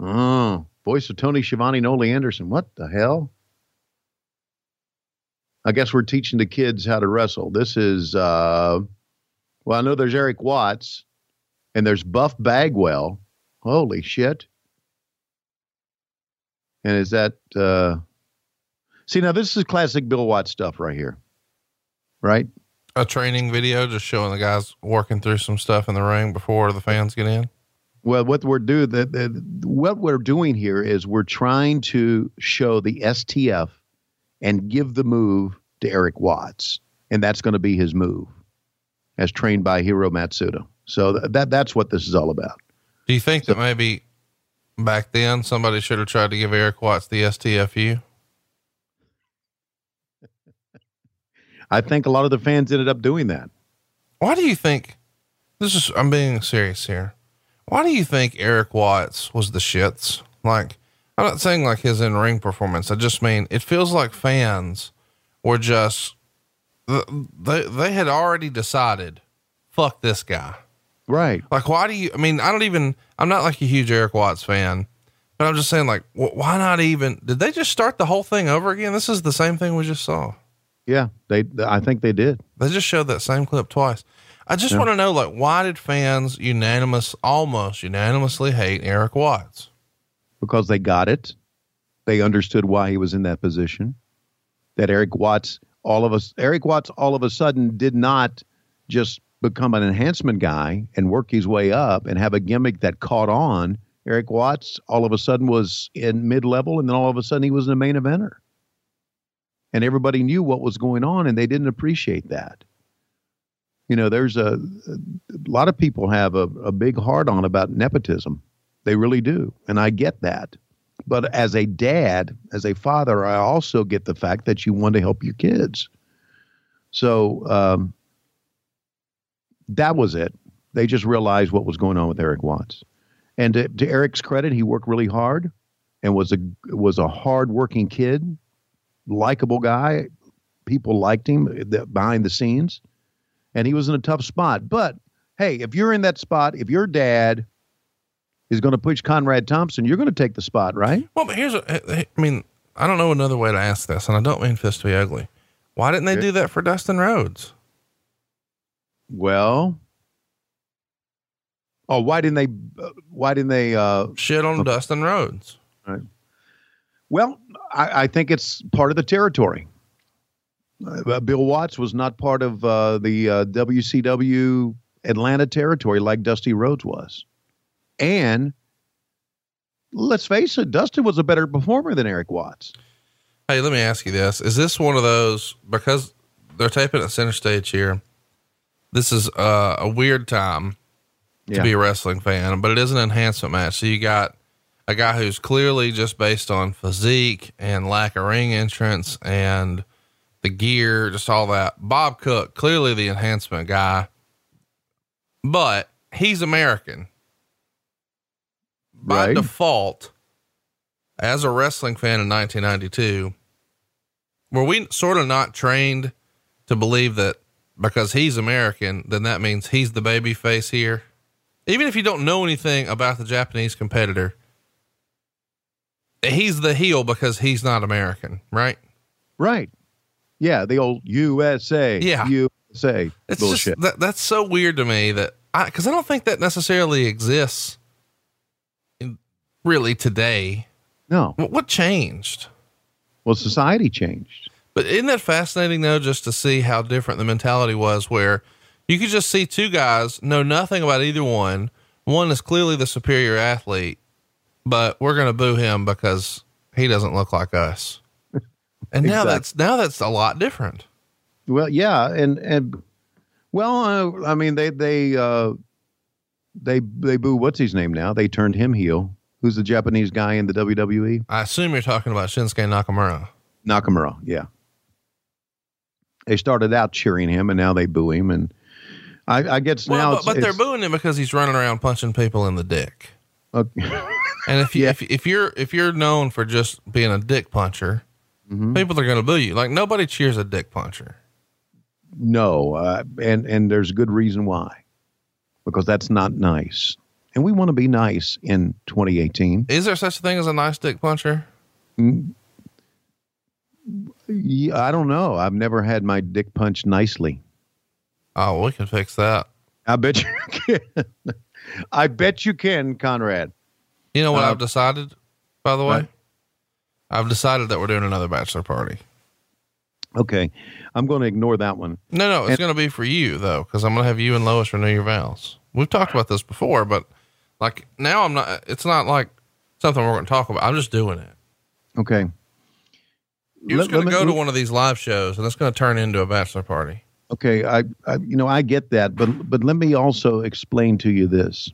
Speaker 5: Oh, voice of Tony Schiavone and Anderson. What the hell? I guess we're teaching the kids how to wrestle. This is, uh, well, I know there's Eric Watts. And there's Buff Bagwell. Holy shit. And is that uh see now this is classic Bill Watts stuff right here. Right?
Speaker 4: A training video just showing the guys working through some stuff in the ring before the fans get in.
Speaker 5: Well, what we're doing, the, the, what we're doing here is we're trying to show the STF and give the move to Eric Watts, and that's going to be his move, as trained by Hiro Matsuda. So th- that that's what this is all about.
Speaker 4: Do you think that maybe back then somebody should have tried to give Eric Watts the STFU? [LAUGHS]
Speaker 5: I think a lot of the fans ended up doing that.
Speaker 4: Why do you think this is? I'm being serious here. Why do you think Eric Watts was the shits? Like, I'm not saying like his in ring performance. I just mean it feels like fans were just they they had already decided, fuck this guy.
Speaker 5: Right.
Speaker 4: Like, why do you? I mean, I don't even. I'm not like a huge Eric Watts fan, but I'm just saying, like, wh- why not even? Did they just start the whole thing over again? This is the same thing we just saw.
Speaker 5: Yeah, they. I think they did.
Speaker 4: They just showed that same clip twice. I just
Speaker 5: Yeah.
Speaker 4: want to know, like, why did fans unanimous, almost unanimously hate Eric Watts?
Speaker 5: because they got it. They understood why he was in that position. That Eric Watts, all of us, Eric Watts, all of a sudden did not just become an enhancement guy and work his way up and have a gimmick that caught on. Eric Watts, all of a sudden, was in mid level, and then all of a sudden, he was in the main eventer. And everybody knew what was going on, and they didn't appreciate that. You know, there's a, a lot of people have a, a big hard on about nepotism. They really do. And I get that. But as a dad, as a father, I also get the fact that you want to help your kids. So um, that was it. They just realized what was going on with Eric Watts. And to, to Eric's credit, he worked really hard and was a was a hardworking kid, likable guy. People liked him behind the scenes, and he was in a tough spot. But hey, if you're in that spot, if your dad is going to push Conrad Thompson, you're going to take the spot, right?
Speaker 4: Well, but here's, a, I mean, I don't know another way to ask this, and I don't mean for this to be ugly. Why didn't they do that for Dustin Rhodes?
Speaker 5: Well, oh, why didn't they? Uh, why didn't they? Uh,
Speaker 4: Shit on Dustin Rhodes. Right.
Speaker 5: well, I, I think it's part of the territory. Uh, Bill Watts was not part of uh, the uh, WCW Atlanta territory like Dusty Rhodes was, and let's face it, Dustin was a better performer than Eric Watts.
Speaker 4: Hey, let me ask you this. Is this one of those, because they're taping at center stage here, this is uh, a weird time to
Speaker 5: Yeah.
Speaker 4: be a wrestling fan, but it is an enhancement match. So you got a guy who's clearly just based on physique and lack of ring entrance and the gear, just all that. Bob Cook, clearly the enhancement guy, but he's American. By
Speaker 5: Right.
Speaker 4: default, as a wrestling fan in 1992, were we sort of not trained to believe that because he's American, then that means he's the baby face here? Even if you don't know anything about the Japanese competitor, he's the heel because he's not American, right?
Speaker 5: Right? Yeah, the old USA.
Speaker 4: Yeah.
Speaker 5: USA
Speaker 4: It's
Speaker 5: bullshit.
Speaker 4: just that that's so weird to me that I because I don't think that necessarily exists in, really today.
Speaker 5: no.
Speaker 4: What, what changed?
Speaker 5: Well, society changed.
Speaker 4: But isn't that fascinating though, just to see how different the mentality was where you could just see two guys know nothing about either one. One is clearly the superior athlete, but we're going to boo him because he doesn't look like us. And now
Speaker 5: Exactly.
Speaker 4: that's, now that's a lot different.
Speaker 5: Well, yeah, and and well, uh, I mean, they they uh, they they boo what's his name now? They turned him heel. Who's the Japanese guy in the WWE?
Speaker 4: I assume you're talking about Shinsuke Nakamura.
Speaker 5: Nakamura. Yeah. They started out cheering him, and now they boo him, and I, I guess now.
Speaker 4: Well,
Speaker 5: it's-
Speaker 4: but, but they're booing him because he's running around punching people in the dick.
Speaker 5: okay. [LAUGHS]
Speaker 4: And if you,
Speaker 5: Yeah.
Speaker 4: if, if you're, if you're known for just being a dick puncher,
Speaker 5: Mhm.
Speaker 4: people are going to boo you. Like nobody cheers a dick puncher.
Speaker 5: No, uh, and and there's a good reason why, because that's not nice, and we want to be nice in 2018.
Speaker 4: Is there such a thing as a nice dick puncher?
Speaker 5: Yeah, I don't know. I've never had my dick punched nicely.
Speaker 4: Oh, we can fix that.
Speaker 5: I bet you [LAUGHS] can. I bet you can, Conrad.
Speaker 4: You know what
Speaker 5: Uh,
Speaker 4: I've decided, by the way?
Speaker 5: what?
Speaker 4: I've decided that we're doing another bachelor party.
Speaker 5: Okay, I'm going to ignore that one.
Speaker 4: No, no, it's
Speaker 5: And-
Speaker 4: going to be for you though, because I'm going to have you and Lois renew your vows. We've talked about this before, but like now I'm not. It's not like something we're going to talk about. I'm just doing it.
Speaker 5: Okay.
Speaker 4: You're just going to go to one of these live shows, and it's going to turn into a bachelor party.
Speaker 5: Okay, I, I, you know, I get that, but but let me also explain to you this.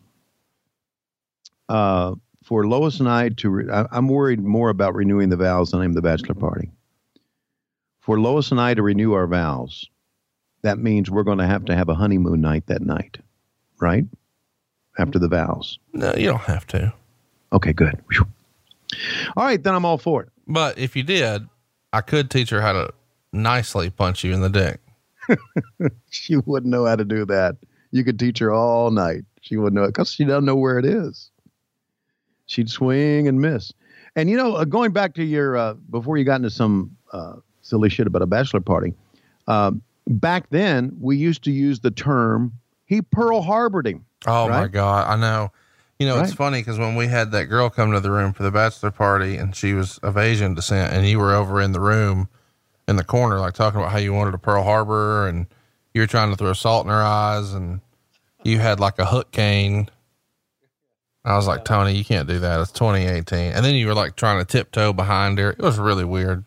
Speaker 5: Uh, for Lois and I to, re- I, I'm worried more about renewing the vows than I am the bachelor party. For Lois and I to renew our vows, that means we're going to have to have a honeymoon night that night, right? After the vows.
Speaker 4: No, you don't have to.
Speaker 5: Okay, good. Whew. All right, then I'm all for it.
Speaker 4: But if you did, I could teach her how to nicely punch you in the dick. [LAUGHS]
Speaker 5: She wouldn't know how to do that. You could teach her all night. She wouldn't know it because she doesn't know where it is. She'd swing and miss. And you know, uh, going back to your uh, before you got into some uh, silly shit about a bachelor party, um, back then we used to use the term "he Pearl Harbored him."
Speaker 4: Oh my god, I know. You know, it's funny because when we had that girl come to the room for the bachelor party, and she was of Asian descent, and you were over in the room in the corner, like talking about how you wanted a Pearl Harbor, and you were trying to throw salt in her eyes, and you had like a hook cane. I was like, Tony, you can't do that. It's 2018. And then you were like trying to tiptoe behind her. It was really weird.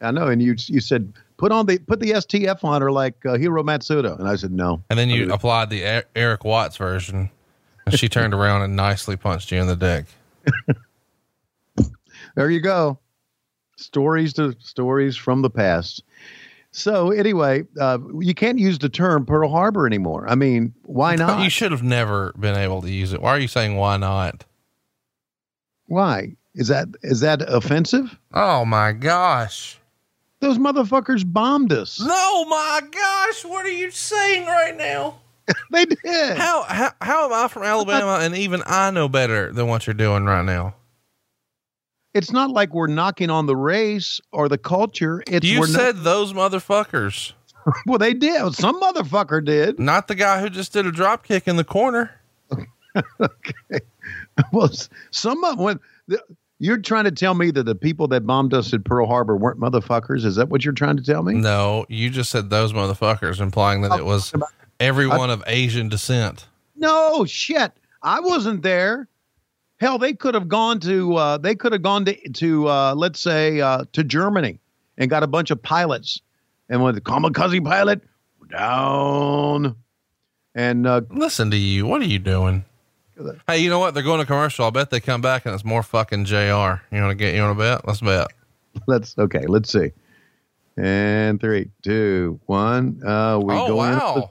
Speaker 5: I know, and you you said put on the put the STF on her like uh, Hiro Matsuda, and I said no.
Speaker 4: And then you applied the E- Eric Watts version, and she turned around and nicely punched you in the dick. [LAUGHS]
Speaker 5: There you go. Stories to stories from the past. So anyway, uh, you can't use the term Pearl Harbor anymore. I mean, why not?
Speaker 4: You should have never been able to use it. Why are you saying why not?
Speaker 5: why is that? Is that offensive?
Speaker 4: Oh my gosh.
Speaker 5: Those motherfuckers bombed us.
Speaker 4: No, my gosh. What are you saying right now? [LAUGHS]
Speaker 5: They did.
Speaker 4: How, how, how am I from Alabama and even I know better than what you're doing right now?
Speaker 5: It's not like we're knocking on the race or the culture. It's
Speaker 4: You said those motherfuckers, [LAUGHS]
Speaker 5: well, they did. Some motherfucker did.
Speaker 4: not the guy who just did a drop kick in the corner.
Speaker 5: Okay. [LAUGHS] Well, some of when the, you're trying to tell me that the people that bombed us at Pearl Harbor weren't motherfuckers. Is that what you're trying to tell me?
Speaker 4: No, you just said those motherfuckers, implying that oh, it was everyone of Asian descent.
Speaker 5: No shit. I wasn't there. Hell, they could have gone to uh, they could have gone to to uh, let's say uh, to Germany and got a bunch of pilots and when the kamikaze pilot down and uh,
Speaker 4: Listen to you. What are you doing? Hey, you know what? They're going to commercial. I bet they come back and it's more fucking JR. You want to get, you want to bet? Let's bet. [LAUGHS]
Speaker 5: let's okay, let's see. And three, two, one. Uh, we
Speaker 4: oh,
Speaker 5: go
Speaker 4: wow.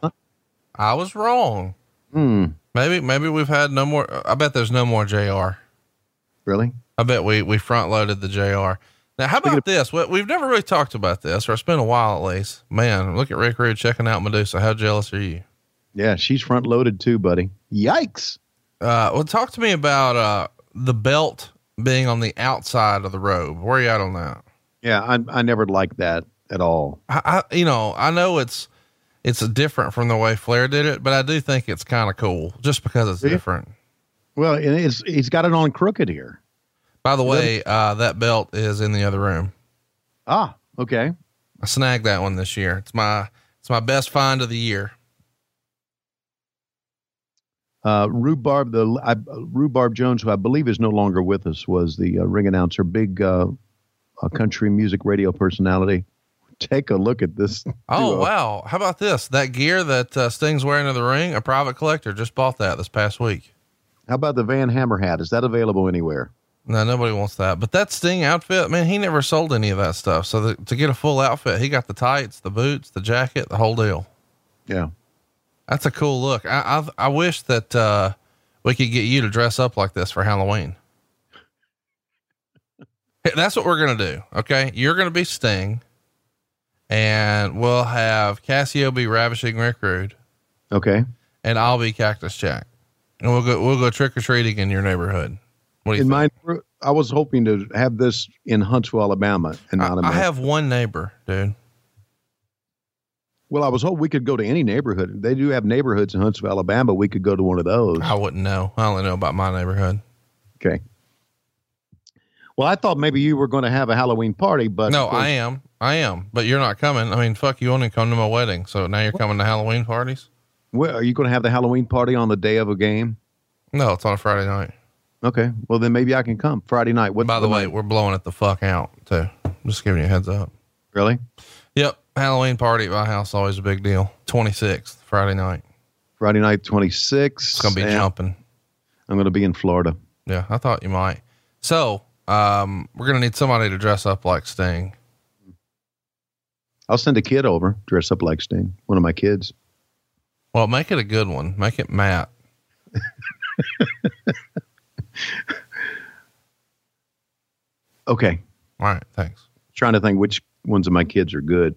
Speaker 4: I was wrong.
Speaker 5: Hmm.
Speaker 4: Maybe, maybe we've had no more. I bet there's no more JR.
Speaker 5: Really?
Speaker 4: I bet we, we front loaded the JR. Now, how about this? We, we've never really talked about this, or it's been a while at least. Man, look at Rick Rude checking out Medusa. How jealous are you?
Speaker 5: Yeah, she's front loaded too, buddy. Yikes.
Speaker 4: Uh, well, talk to me about uh, the belt being on the outside of the robe. Where are you at on that?
Speaker 5: Yeah, I I never liked that at all.
Speaker 4: I, I you know, I know it's it's different from the way Flair did it, but I do think it's kind of cool just because it's
Speaker 5: Yeah.
Speaker 4: different.
Speaker 5: Well, it's he's got it on crooked here.
Speaker 4: By the way, uh, that belt is in the other room.
Speaker 5: Ah, okay.
Speaker 4: I snagged that one this year. It's my it's my best find of the year.
Speaker 5: Uh, Rhubarb, the I, Rhubarb Jones, who I believe is no longer with us, was the uh, ring announcer, big uh, uh, country music radio personality. Take a look at this.
Speaker 4: Oh
Speaker 5: duo.
Speaker 4: wow! How about this? That gear that uh, Sting's wearing in the ring, a private collector just bought that this past week.
Speaker 5: How about the Van Hammer hat? Is that available anywhere?
Speaker 4: No, nobody wants that. But that Sting outfit, man, he never sold any of that stuff. So the, to get a full outfit, he got the tights, the boots, the jacket, the whole deal.
Speaker 5: Yeah.
Speaker 4: That's a cool look. I I, I wish that uh, we could get you to dress up like this for Halloween. [LAUGHS] That's what we're gonna do. Okay, you're gonna be Sting, and we'll have Cassio be Ravishing Rick Rude,
Speaker 5: Okay.
Speaker 4: and I'll be Cactus Jack, and we'll go we'll go trick or treating in your neighborhood. What do you
Speaker 5: In
Speaker 4: think?
Speaker 5: my, I was hoping to have this in Huntsville, Alabama, and not in
Speaker 4: I, I have one neighbor, dude.
Speaker 5: Well, I was hoping we could go to any neighborhood. They do have neighborhoods in Huntsville, Alabama. We could go to one of those.
Speaker 4: I wouldn't know. I only know about my neighborhood.
Speaker 5: Okay. Well, I thought maybe you were going to have a Halloween party, but
Speaker 4: No, I am. I am. But you're not coming. I mean, fuck, you only come to my wedding. So now you're coming to Halloween parties?
Speaker 5: Well, are you going to have the Halloween party on the day of a game?
Speaker 4: No, it's on a Friday night.
Speaker 5: Okay. Well, then maybe I can come Friday night. What?
Speaker 4: By the way, we're blowing it the fuck out too. I'm Just giving you a heads up.
Speaker 5: really?
Speaker 4: Yep. Halloween party at my house always a big deal. 26th, Friday night.
Speaker 5: Friday night, 26.
Speaker 4: It's going to be jumping.
Speaker 5: I'm going to be in Florida.
Speaker 4: Yeah, I thought you might. So, um, we're going to need somebody to dress up like Sting.
Speaker 5: I'll send a kid over, dress up like Sting, one of my kids.
Speaker 4: Well, make it a good one. Make it Matt. [LAUGHS]
Speaker 5: Okay.
Speaker 4: All right. Thanks.
Speaker 5: Trying to think which ones of my kids are good.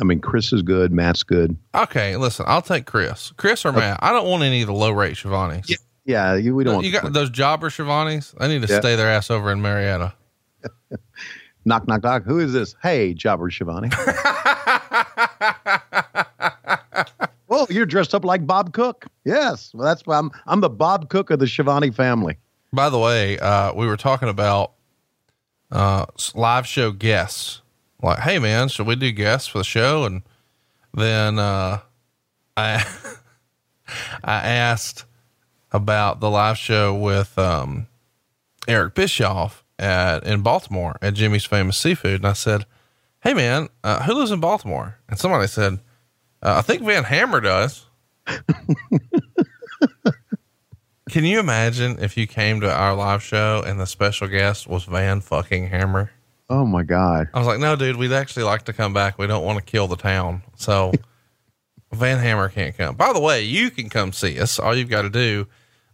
Speaker 5: I mean, Chris is good. Matt's good.
Speaker 4: Okay. Listen, I'll take Chris. Chris or Matt. I don't want any of the low rate Schiavone's.
Speaker 5: Yeah, you, we don't want
Speaker 4: You got those jobber Schiavone's? I need to
Speaker 5: Yeah.
Speaker 4: stay their ass over in Marietta. [LAUGHS]
Speaker 5: knock, knock, knock. Who is this? Hey, Jobber Schiavone. [LAUGHS] well, you're dressed up like Bob Cook. Yes. Well, that's why I'm, I'm the Bob Cook of the Schiavone family.
Speaker 4: By the way, uh, we were talking about uh, live show guests. Like, hey man, should we do guests for the show? And then uh, I [LAUGHS] I asked about the live show with um, Eric Bischoff at in Baltimore at Jimmy's Famous Seafood, and I said, "Hey man, uh, who lives in Baltimore?" And somebody said, uh, "I think Van Hammer does." [LAUGHS] Can you imagine if you came to our live show and the special guest was Van fucking Hammer?
Speaker 5: Oh, my God.
Speaker 4: I was like, no, dude, we'd actually like to come back. We don't want to kill the town. So [LAUGHS] Van Hammer can't come. By the way, you can come see us. All you've got to do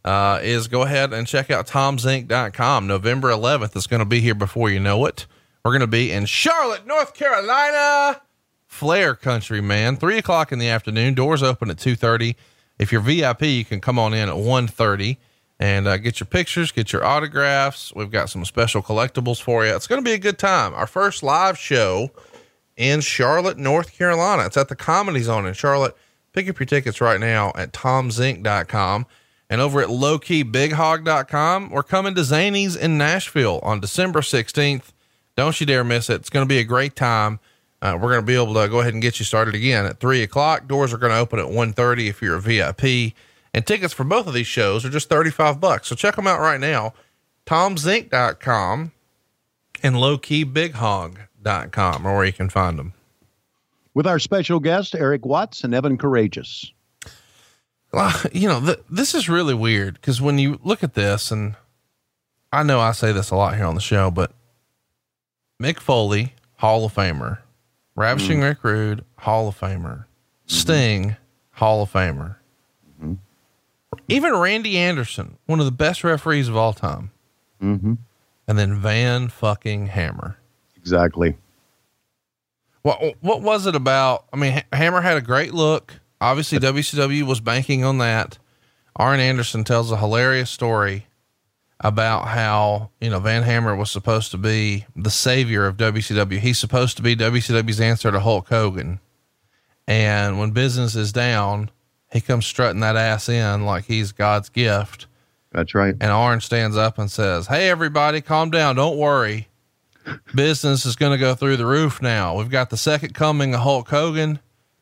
Speaker 4: uh, is go ahead and check out tomzinc.com. November 11th is going to be here before you know it. We're going to be in Charlotte, North Carolina. Flair country, man. Three o'clock in the afternoon. Doors open at 2.30. If you're VIP, you can come on in at 1.30 and uh, get your pictures, get your autographs. We've got some special collectibles for you. It's going to be a good time. Our first live show in Charlotte, North Carolina. It's at the Comedy Zone in Charlotte. Pick up your tickets right now at tomzink.com and over at lowkeybighog.com. We're coming to Zanies in Nashville on December 16th. Don't you dare miss it. It's going to be a great time. Uh, we're going to be able to go ahead and get you started again at three o'clock. Doors are going to open at 1.30 if you're a VIP. And tickets for both of these shows are just 35 bucks. So check them out right now. TomZink.com and lowkeybighog.com are where you can find them.
Speaker 5: With our special guests, Eric Watts and Evan Karagias.
Speaker 4: Well, you know, th- this is really weird because when you look at this, and I know I say this a lot here on the show, but Mick Foley, Hall of Famer, Ravishing Rick Rude, Hall of Famer, Sting, Hall of Famer, even Randy Anderson, one of the best referees of all time,
Speaker 5: Mm-hmm.
Speaker 4: and then Van fucking Hammer.
Speaker 5: Exactly.
Speaker 4: What what was it about? I mean, Ha- Hammer had a great look. Obviously, WCW was banking on that. Arn Anderson tells a hilarious story about how you know Van Hammer was supposed to be the savior of WCW. He's supposed to be WCW's answer to Hulk Hogan, and when business is down, he comes strutting that ass in like he's God's gift.
Speaker 5: That's right.
Speaker 4: And Arn stands up and says, Hey, everybody, calm down. Don't worry. Business is going to go through the roof now. We've got the second coming of Hulk Hogan.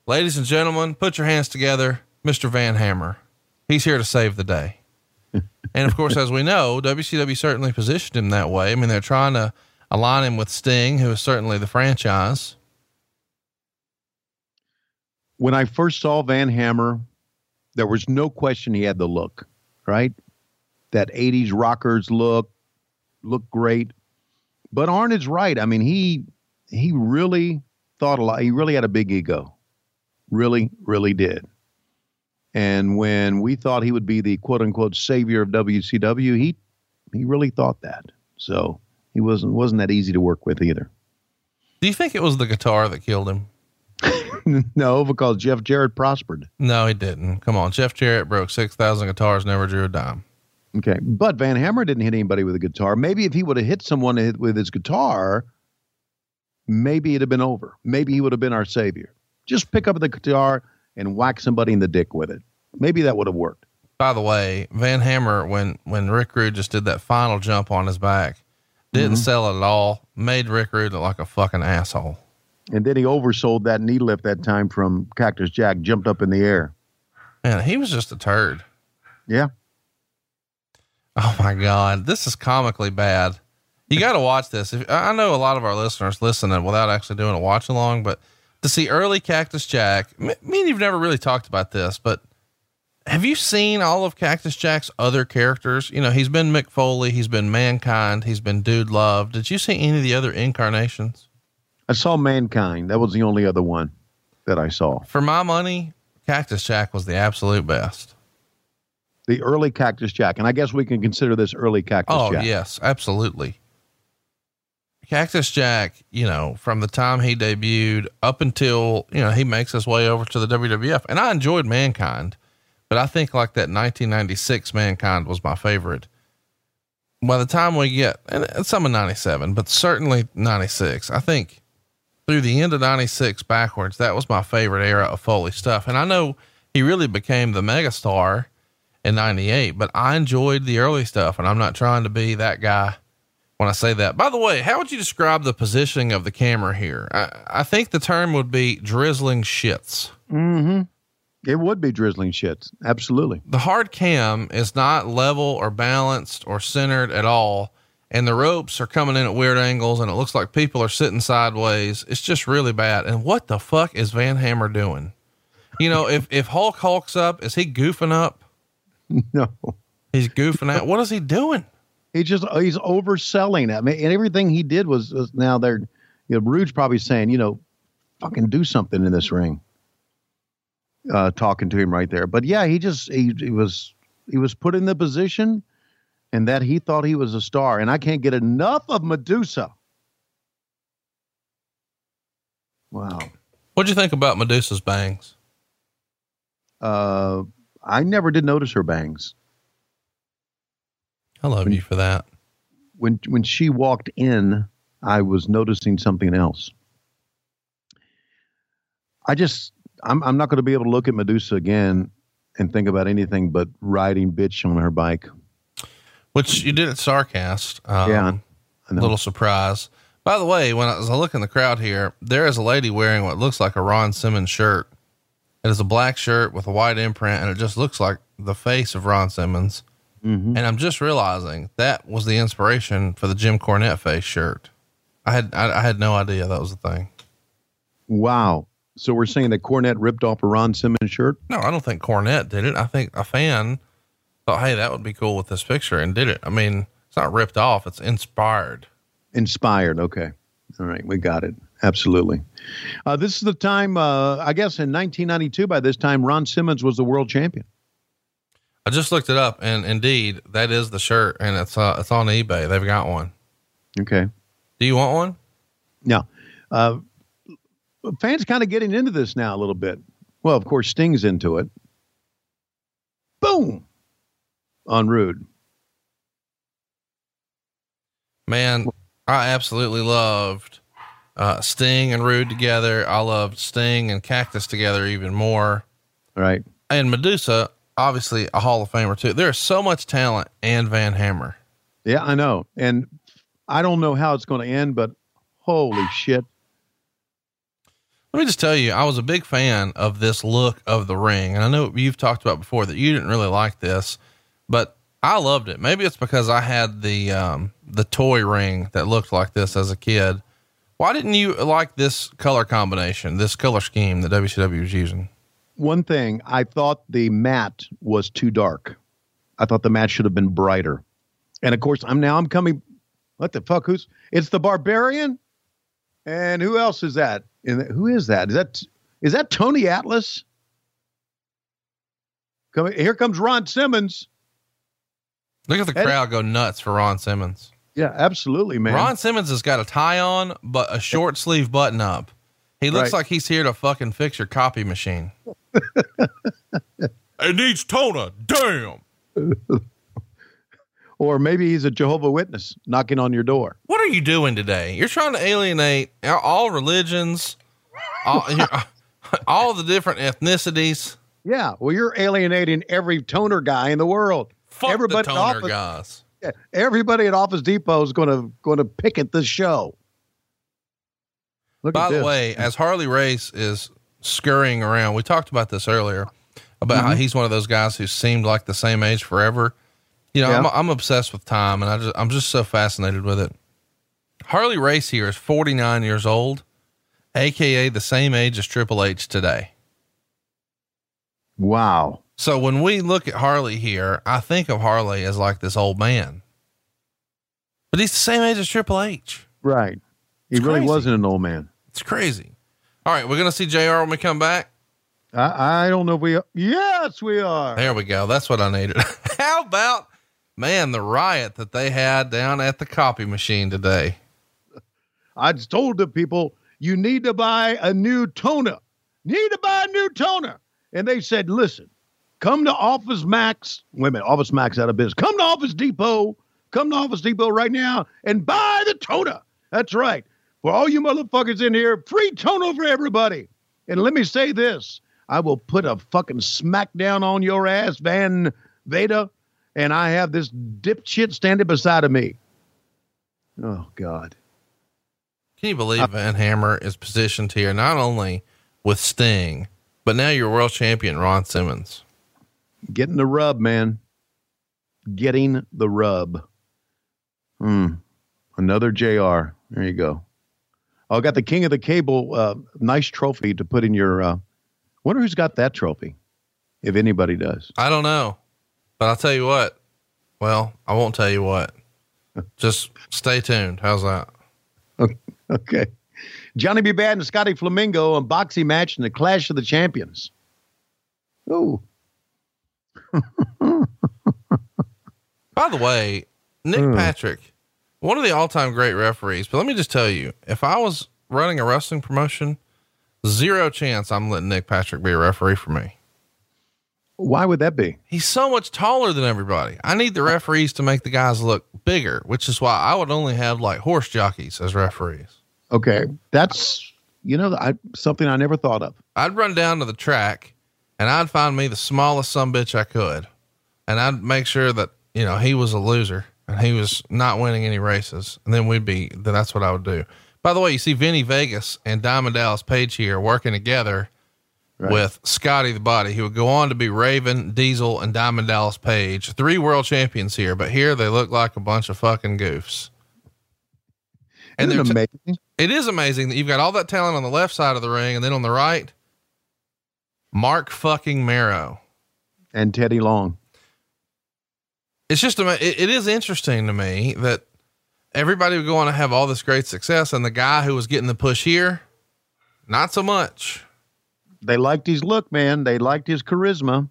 Speaker 4: Ladies and gentlemen, put your hands together. Mr. Van Hammer. He's here to save the day. [LAUGHS] and of course, as we know, WCW certainly positioned him that way. I mean, they're trying to align him with Sting, who is certainly the franchise.
Speaker 5: When I first saw Van Hammer, there was no question he had the look, right? That 80s rockers look, looked great. But Arnold's right. I mean, he he really thought a lot. He really had a big ego. Really, really did. And when we thought he would be the quote unquote savior of WCW, he he really thought that. So he wasn't wasn't that easy to work with either.
Speaker 4: Do you think it was the guitar that killed him? [LAUGHS]
Speaker 5: no, because Jeff Jarrett prospered.
Speaker 4: No, he didn't. Come on. Jeff Jarrett broke 6,000 guitars, never drew a dime.
Speaker 5: Okay. But Van Hammer didn't hit anybody with a guitar. Maybe if he would have hit someone with his guitar, maybe it'd have been over. Maybe he would have been our savior. Just pick up the guitar and whack somebody in the dick with it. Maybe that would have worked.
Speaker 4: By the way, Van Hammer, when, when Rick Rude just did that final jump on his back, didn't
Speaker 5: Mm-hmm.
Speaker 4: sell it at all, made Rick Rude look like a fucking asshole.
Speaker 5: And then he oversold that knee lift that time from Cactus Jack, jumped up in the air.
Speaker 4: Man, he was just a turd.
Speaker 5: Yeah.
Speaker 4: Oh my God. This is comically bad. You got to watch this. If, I know a lot of our listeners listen without actually doing a watch along, but to see early Cactus Jack, me, and you've never really talked about this, but have you seen all of Cactus Jack's other characters? You know, he's been Mick Foley, he's been Mankind, he's been Dude Love. Did you see any of the other incarnations?
Speaker 5: I saw Mankind. That was the only other one that I saw.
Speaker 4: For my money, Cactus Jack was the absolute best.
Speaker 5: The early Cactus Jack. And I guess we can consider this early Cactus
Speaker 4: Oh,
Speaker 5: Jack.
Speaker 4: yes, absolutely. Cactus Jack, you know, from the time he debuted up until, you know, he makes his way over to the WWF. And I enjoyed Mankind, but I think like that 1996 Mankind was my favorite. By the time we get, and some of 97, but certainly 96, I think through the end of 96 backwards, that was my favorite era of Foley stuff. And I know he really became the megastar in 98, but I enjoyed the early stuff and I'm not trying to be that guy when I say that. By the way, how would you describe the positioning of the camera here? I, I think the term would be drizzling shits.
Speaker 5: Mm-hmm. It would be drizzling shits. Absolutely.
Speaker 4: The hard cam is not level or balanced or centered at all. And the ropes are coming in at weird angles and it looks like people are sitting sideways. It's just really bad. And what the fuck is Van Hammer doing? You know, if, if Hulk hulks up, is he goofing up? [LAUGHS]
Speaker 5: No.
Speaker 4: He's goofing out. What is he doing?
Speaker 5: He just he's overselling it. I mean, and everything he did was, was now they're you know, Rude's probably saying, you know, fucking do something in this ring. Uh talking to him right there. But yeah, he just he, he was he was put in the position and that he thought he was a star. And I can't get enough of Medusa. Wow.
Speaker 4: What'd you think about Medusa's bangs?
Speaker 5: Uh I never did notice her bangs.
Speaker 4: I love you for that.
Speaker 5: when when she walked in, I was noticing something else. I just I'm I'm not going to be able to look at Medusa again and think about anything but riding bitch on her bike.
Speaker 4: Which you did at Starrcast. Um,
Speaker 5: Yeah, A.
Speaker 4: Little surprise. By the way, when I was looking in the crowd here, there is a lady wearing what looks like a Ron Simmons shirt. It is a black shirt with a white imprint, and it just looks like the face of Ron Simmons.
Speaker 5: Mhm.
Speaker 4: And I'm just realizing that was the inspiration for the Jim Cornette face shirt. I had I, I had no idea that was the thing.
Speaker 5: Wow. So we're saying that Cornette ripped off a Ron Simmons shirt?
Speaker 4: No, I don't think Cornette did it. I think a fan thought, hey, that would be cool with this picture, and did it. I mean, it's not ripped off; it's inspired.
Speaker 5: Inspired. Okay. All right. We got it. Absolutely. Uh, this is the time, uh, I guess in 1992, by this time, Ron Simmons was the world champion.
Speaker 4: I just looked it up, and indeed, that is the shirt, and it's uh, it's on eBay. They've got one.
Speaker 5: Okay.
Speaker 4: Do you want one?
Speaker 5: Now, uh, fans kind of getting into this now a little bit. Well, of course, Sting's into it. Boom on Rude.
Speaker 4: Man, I absolutely loved uh, Sting and Rude together. I loved Sting and Cactus together even more.
Speaker 5: Right.
Speaker 4: And Medusa, obviously a Hall of Famer too. There's so much talent and Van Hammer.
Speaker 5: Yeah, I know. And I don't know how it's going to end, but holy [SIGHS] shit.
Speaker 4: Let me just tell you, I was a big fan of this look of the ring. And I know you've talked about before that you didn't really like this, but I loved it. Maybe it's because I had the, um, the toy ring that looked like this as a kid. Why didn't you like this color combination, this color scheme that WCW was using?
Speaker 5: One thing, I thought the mat was too dark. I thought the mat should have been brighter. And of course, I'm now I'm coming. What the fuck? Who's it's the barbarian? And who else is that? And who is that? Is that is that Tony Atlas? Come here comes Ron Simmons.
Speaker 4: Look at the
Speaker 5: Eddie-
Speaker 4: crowd go nuts for Ron Simmons.
Speaker 5: Yeah, absolutely, man.
Speaker 4: Ron Simmons has got a tie on, but a short sleeve button up. He looks
Speaker 5: Right.
Speaker 4: like he's here to fucking fix your copy machine.
Speaker 8: It needs toner. Damn. [LAUGHS]
Speaker 5: or maybe he's a Jehovah Witness knocking on your door.
Speaker 4: What are you doing today? You're trying to alienate all religions. All, [LAUGHS] all the different ethnicities.
Speaker 5: Yeah. Well, you're alienating every toner guy in the world.
Speaker 4: Fuck
Speaker 5: Everybody
Speaker 4: the
Speaker 5: at
Speaker 4: toner
Speaker 5: Office-
Speaker 4: guys.
Speaker 5: Yeah, Everybody at Office Depot is going to going to picket this show. Look
Speaker 4: By the way, as Harley Race is scurrying around, we talked about this earlier about how
Speaker 5: Mhm.
Speaker 4: he's one of those guys who seemed like the same age forever. You know,
Speaker 5: Yeah.
Speaker 4: I'm, I'm obsessed with time and I just, I'm just so fascinated with it. Harley Race here is 49 years old, AKA the same age as Triple H today.
Speaker 5: Wow.
Speaker 4: So when we look at Harley here, I think of Harley as like this old man, but he's the same age as Triple H.
Speaker 5: Right. He
Speaker 4: It's
Speaker 5: really
Speaker 4: crazy.
Speaker 5: wasn't an old man.
Speaker 4: It's crazy. All right. We're going to see JR when we come back.
Speaker 5: I, I don't know if we. Yes, we are.
Speaker 4: There we go. That's what I needed. [LAUGHS] How about, man, the riot that they had down at the copy machine today?
Speaker 5: I just told the people you need to buy a new toner. Need to buy a new toner. And they said, listen, come to Office Max. Wait a minute, Office Max out of business. Come to Office Depot. Come to Office Depot right now and buy the toner. That's right. For all you motherfuckers in here, free toner for everybody. And let me say this I will put a fucking smackdown on your ass, Van Veda. And I have this dipshit standing beside of me. Oh, God.
Speaker 4: Can you believe Van Hammer is positioned here not only with Sting, but now your world champion, Ron Simmons?
Speaker 5: Getting the rub, man. Getting the rub. Hmm. Another JR. There you go. Oh, I got the King of the Cable. Uh, nice trophy to put in your. Uh, wonder who's got that trophy, if anybody does.
Speaker 4: I don't know, but I'll tell you what. Well, I won't tell you what. [LAUGHS] Just stay tuned. How's that? [LAUGHS]
Speaker 5: Okay. Johnny B. Bad and Scotty Flamingo a boxing match in the Clash of the Champions. Ooh. [LAUGHS]
Speaker 4: By the way, Nick
Speaker 5: Hmm.
Speaker 4: Patrick, one of the all time great referees. But let me just tell you, if I was running a wrestling promotion, zero chance I'm letting Nick Patrick be a referee for me.
Speaker 5: Why would that be?
Speaker 4: He's so much taller than everybody. I need the referees to make the guys look bigger, which is why I would only have like horse jockeys as referees.
Speaker 5: Okay. That's, you know, I, something I never thought of.
Speaker 4: I'd run down to the track and I'd find me the smallest some bitch I could. And I'd make sure that, you know, he was a loser and he was not winning any races. And then we'd be, then that's what I would do. By the way, you see Vinny Vegas and Diamond Dallas Page here working together
Speaker 5: Right.
Speaker 4: with Scotty the Body, who would go on to be Raven, Diesel, and Diamond Dallas Page. Three world champions here, but here they look like a bunch of fucking goofs. And
Speaker 5: Isn't
Speaker 4: they're t- it is amazing that you've got all that talent on the left side of the ring, and then on the right, Mark fucking Mero.
Speaker 5: and Teddy Long.
Speaker 4: It's just it, it is interesting to me that everybody would go on to have all this great success, and the guy who was getting the push here, not so much.
Speaker 5: They liked his look, man. They liked his charisma.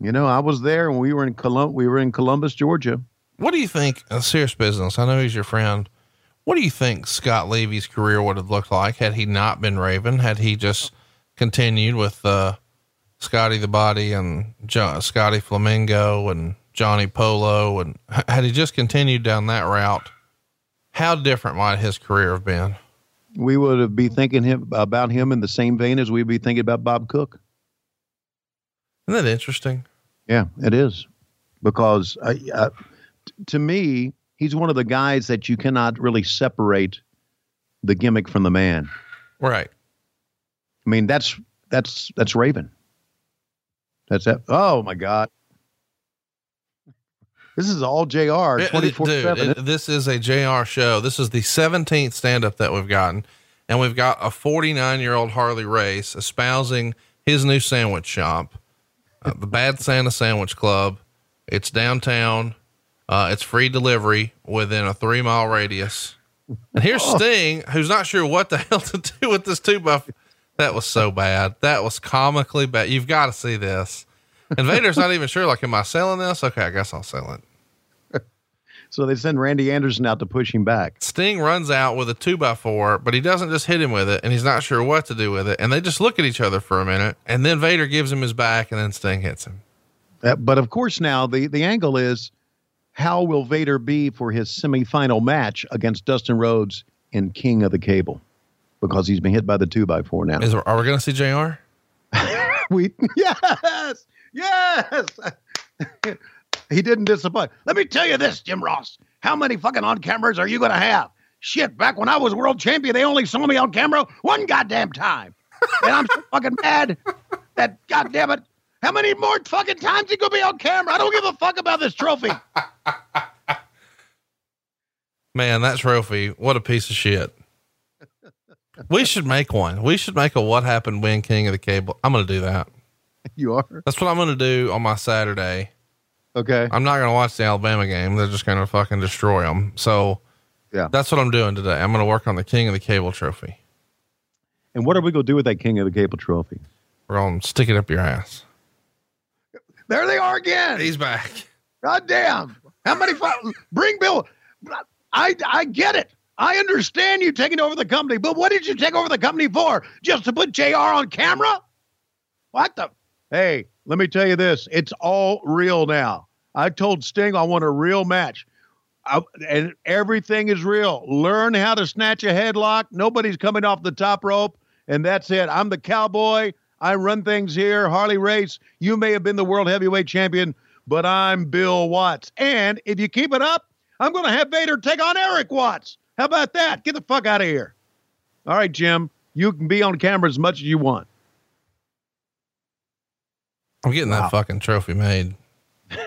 Speaker 5: You know, I was there when we were in Colum- we were in Columbus, Georgia.
Speaker 4: What do you think? A serious business. I know he's your friend. What do you think Scott Levy's career would have looked like had he not been Raven? Had he just continued with uh, Scotty the Body and jo- Scotty Flamingo and Johnny Polo, and had he just continued down that route, how different might his career have been?
Speaker 5: We would have be thinking him about him in the same vein as we'd be thinking about Bob Cook.
Speaker 4: Isn't that interesting?
Speaker 5: Yeah, it is because I, I, t- to me, he's one of the guys that you cannot really separate the gimmick from the man.
Speaker 4: Right.
Speaker 5: I mean, that's that's that's Raven. That's it. Oh my God. This is all JR
Speaker 4: It- it-
Speaker 5: twenty four
Speaker 4: dude,
Speaker 5: seven.
Speaker 4: this is a JR show. This is the 17th stand up that we've gotten. And we've got a 49 year old Harley Race espousing his new sandwich shop, uh, the Bad Santa Sandwich Club. It's downtown. Uh, it's free delivery within a three mile radius. And here's [LAUGHS] Sting, who's not sure what the [LAUGHS] hell to do with this two buff. That was so bad. That was comically bad. You've got to see this. And Vader's not even sure, like, am I selling this? Okay, I guess I'll sell it. [LAUGHS]
Speaker 5: So they send Randy Anderson out to push him back.
Speaker 4: Sting runs out with a two by four, but he doesn't just hit him with it, and he's not sure what to do with it. And they just look at each other for a minute, and then Vader gives him his back, and then Sting hits him.
Speaker 5: Uh, but of course, now the the angle is how will Vader be for his semifinal match against Dustin Rhodes in King of the Cable? Because he's been hit by the two by four now.
Speaker 4: Is are we going to see Jr. [LAUGHS]
Speaker 5: we yes, yes. he didn't disappoint. Let me tell you this, Jim Ross. How many fucking on cameras are you going to have? Shit, back when I was world champion, they only saw me on camera one goddamn time. And I'm so fucking mad that goddamn it. How many more fucking times he gonna be on camera? I don't give a fuck about this trophy.
Speaker 4: Man, that trophy, what a piece of shit. We should make one. We should make a what happened when King of the Cable. I'm going to do that. [LAUGHS]
Speaker 5: You are?
Speaker 4: That's what I'm going to do on my Saturday.
Speaker 5: Okay.
Speaker 4: I'm not going to watch the Alabama game. They're just going to fucking destroy them. So,
Speaker 5: Yeah.
Speaker 4: that's what I'm doing today. I'm going to work on the King of the Cable trophy.
Speaker 5: And what are we gonna do with that King of the Cable trophy?
Speaker 4: We're going to stick it up your ass.
Speaker 5: There they are again.
Speaker 4: He's back.
Speaker 5: God damn. How many bring Bill? I I get it. I understand you taking over the company, but what did you take over the company for? Just to put JR on camera? What the Hey, let me tell you this. It's all real now. I told Sting I want a real match. I, and everything is real. Learn how to snatch a headlock. Nobody's coming off the top rope, and that's it. I'm the cowboy. I run things here. Harley Race, you may have been the world heavyweight champion, but I'm Bill Watts. And if you keep it up, I'm going to have Vader take on Eric Watts. How about that? Get the fuck out of here. All right, Jim, you can be on camera as much as you want.
Speaker 4: I'm getting
Speaker 5: Wow.
Speaker 4: that fucking trophy made. [LAUGHS]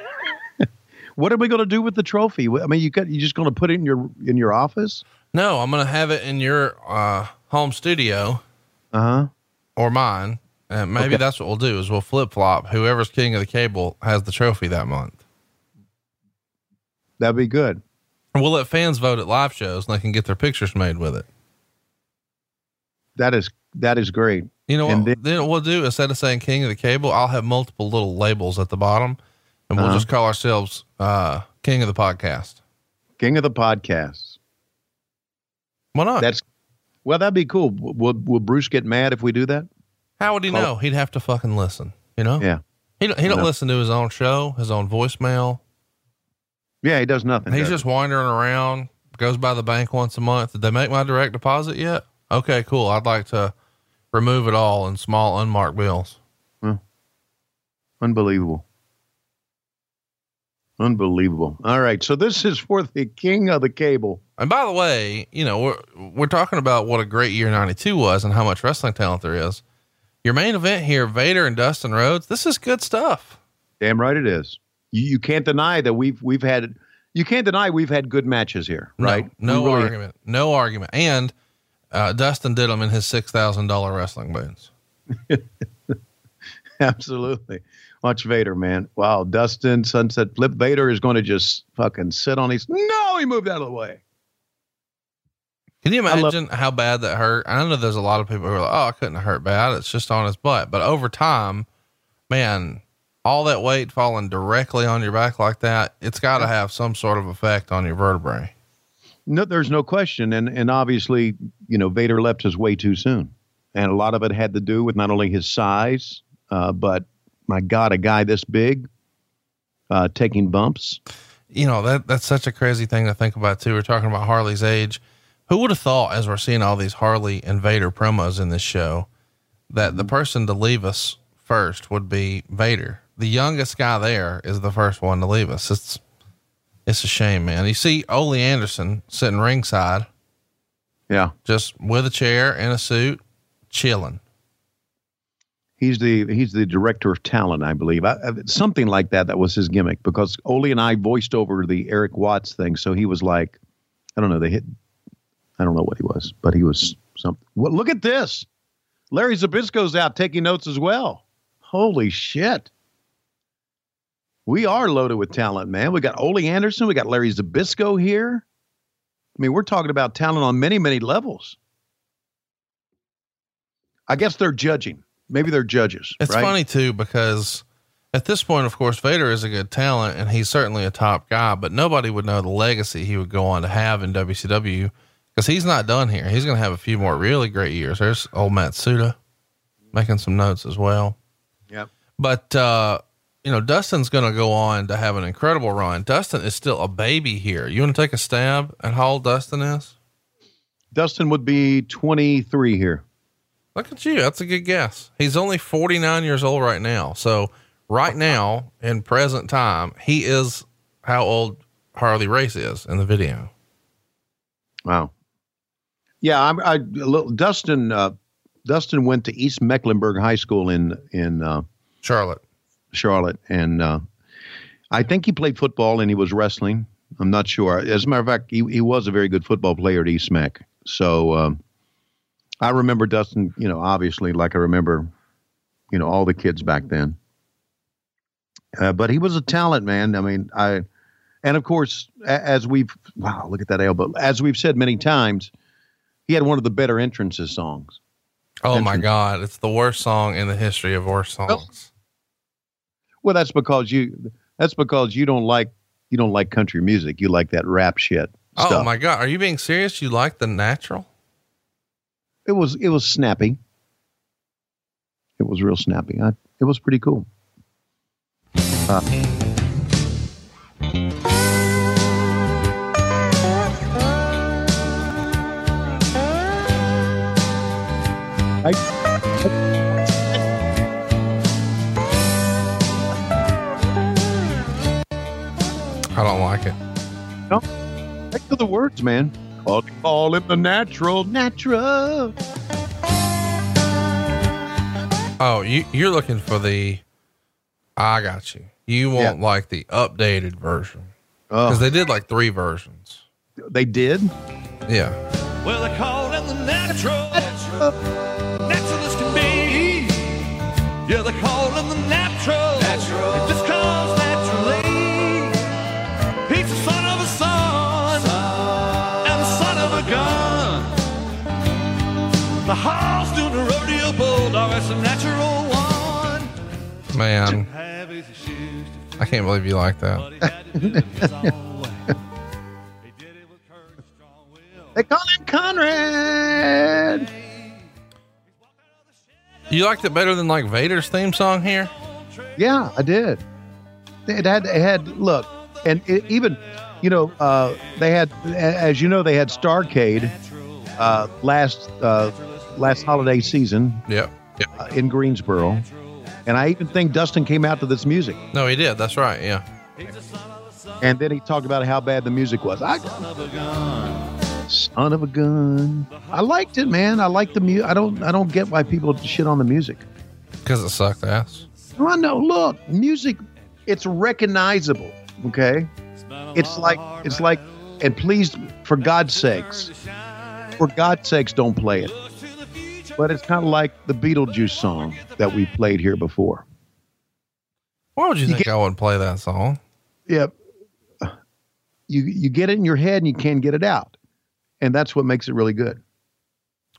Speaker 5: What are we going to do with the trophy? I mean, you got you just going to put it in your in your office?
Speaker 4: No, I'm going to have it in your uh, home studio
Speaker 5: Uh huh.
Speaker 4: or mine. And maybe
Speaker 5: Okay.
Speaker 4: that's what we'll do is we'll flip flop. Whoever's King of the Cable has the trophy that month.
Speaker 5: That'd be good.
Speaker 4: And we'll let fans vote at live shows and they can get their pictures made with it.
Speaker 5: That is that is great.
Speaker 4: You know what? Then,
Speaker 5: then-
Speaker 4: what we'll do instead of saying King of the Cable, I'll have multiple little labels at the bottom, and we'll
Speaker 5: Uh-huh.
Speaker 4: just call ourselves uh, King of the Podcast.
Speaker 5: King of the podcasts.
Speaker 4: Why not?
Speaker 5: That's well, that'd be cool. Will will Bruce get mad if we do that?
Speaker 4: How would he
Speaker 5: call-
Speaker 4: know? He'd have to fucking listen. You know?
Speaker 5: Yeah.
Speaker 4: He don't, he don't listen to his own show, his own voicemail.
Speaker 5: Yeah, he does nothing.
Speaker 4: He's
Speaker 5: does
Speaker 4: just wandering around. Goes by the bank once a month. Did they make my direct deposit yet? Okay, cool. I'd like to remove it all in small unmarked bills.
Speaker 5: he? unbelievable. Unbelievable. All right, so this is for the king of the cable.
Speaker 4: And by the way, you know, we're, we're talking about what a great year 92 was and how much wrestling talent there is. Your main event here, Vader and Dustin Rhodes, this is good stuff.
Speaker 5: Damn right it is. You, you can't deny that we've we've had. You can't deny we've had good matches here, right?
Speaker 4: No, no
Speaker 5: really-
Speaker 4: argument. No argument. And uh, Dustin did them in his $6,000 wrestling boots. [LAUGHS]
Speaker 5: Absolutely. Watch Vader, man. Wow, Dustin Sunset Flip Vader is going to just fucking sit on his. No, he moved out of the way.
Speaker 4: Can you
Speaker 5: I love-
Speaker 4: imagine how bad that hurt? I know there's a lot of people who are like, oh, I couldn't have hurt bad. It's just on his butt. But over time, man, all that weight falling directly on your back like that, it's got to have some sort of effect on your vertebrae.
Speaker 5: No, there's no question, and and obviously, you know, Vader left us way too soon, and a lot of it had to do with not only his size, uh, but my God, a guy this big, uh, taking bumps.
Speaker 4: You know, that that's such a crazy thing to think about too. We're talking about Harley's age. Who would have thought as we're seeing all these Harley and Vader promos in this show that the person to leave us first would be Vader. The youngest guy there is the first one to leave us. It's it's a shame, man. You see Ole Anderson sitting ringside,
Speaker 5: Yeah,
Speaker 4: just with a chair and a suit, chilling.
Speaker 5: he's the he's the director of talent, I believe. I, I- something like that. That was his gimmick because Ole and I voiced over the Eric Watts thing, so he was like, I don't know, they hit. I don't know what he was, but he was something. Well, look at this. Larry Zbyszko's out taking notes as well. Holy shit. We are loaded with talent, man. We got Ole Anderson. We got Larry Zbyszko here. I mean, we're talking about talent on many, many levels. I guess they're judging. Maybe they're judges.
Speaker 4: It's
Speaker 5: right?
Speaker 4: funny too because at this point, of course, Vader is a good talent and he's certainly a top guy, but nobody would know the legacy he would go on to have in WCW because he's not done here. He's going to have a few more really great years. There's old Matsuda making some notes as well.
Speaker 5: Yep.
Speaker 4: But, uh, you know, Dustin's going to go on to have an incredible run. Dustin is still a baby here. You want to take a stab at how old Dustin is?
Speaker 5: Dustin would be 23 here.
Speaker 4: Look at you. That's a good guess. He's only 49 years old right now. So right now in present time, he is how old Harley Race is in the video.
Speaker 5: Wow. Yeah, I'm, I, little- Dustin, uh, Dustin went to East Mecklenburg High School in, in, uh,
Speaker 4: Charlotte.
Speaker 5: Charlotte. And, uh, I think he played football and he was wrestling. I'm not sure. As a matter of fact, he, he was a very good football player at East Meck. So, um, I remember Dustin, you know, obviously, like I remember, you know, all the kids back then. Uh, but he was a talent, man. I mean, I, and of course, a- as we've, wow, look at that elbow. As we've said many times, he had one of the better entrances songs.
Speaker 4: Oh my God. It's the worst song in the history of worst songs.
Speaker 5: Well, that's because you, that's because you don't like, you don't like country music. You like that rap shit
Speaker 4: Oh my God. Are you being serious? You like the natural?
Speaker 5: It was, it was snappy. It was real snappy. I, it was pretty cool. Uh, I,
Speaker 4: I don't like it. No.
Speaker 5: Back to the words, man. Call, call him the natural, natural.
Speaker 4: Oh, you, you're looking for the, I got you. You want like the updated version because
Speaker 5: Oh,
Speaker 4: they did like three versions.
Speaker 5: they did.
Speaker 4: Yeah.
Speaker 8: Well, they call him the natural. Natural as can be. Yeah, they call him the natural.
Speaker 4: Man,
Speaker 8: Have his shoes to
Speaker 4: I can't believe you like that.
Speaker 8: but he had to do it his [LAUGHS] own way. He did it with courage, strong will.
Speaker 5: They call him Conrad.
Speaker 4: You liked it better than like Vader's theme song here?
Speaker 5: Yeah, I did. It had, it had look, and it, even, you know, uh, they had, as you know, they had Starrcade uh, last uh, last holiday season
Speaker 4: Yep.
Speaker 5: uh, in Greensboro, and I even think Dustin came out to this music,
Speaker 4: No, he did. That's right. Yeah.
Speaker 5: and then he talked about how bad the music was. I, son of a gun. Son of a gun. I liked it, man. I liked the music. I don't, I don't get why people shit on the music.
Speaker 4: Because it sucked ass.
Speaker 5: Oh, I know. Look, music, it's recognizable. Okay, it's like it's like, and please, for God's sakes, for God's sakes, don't play it. But it's kind of like the Beetlejuice song that we played here before.
Speaker 4: Why would you,
Speaker 5: You
Speaker 4: think
Speaker 5: get-
Speaker 4: I wouldn't play that song?
Speaker 5: Yeah, you you get it in your head and you can't get it out, and that's what makes it really good.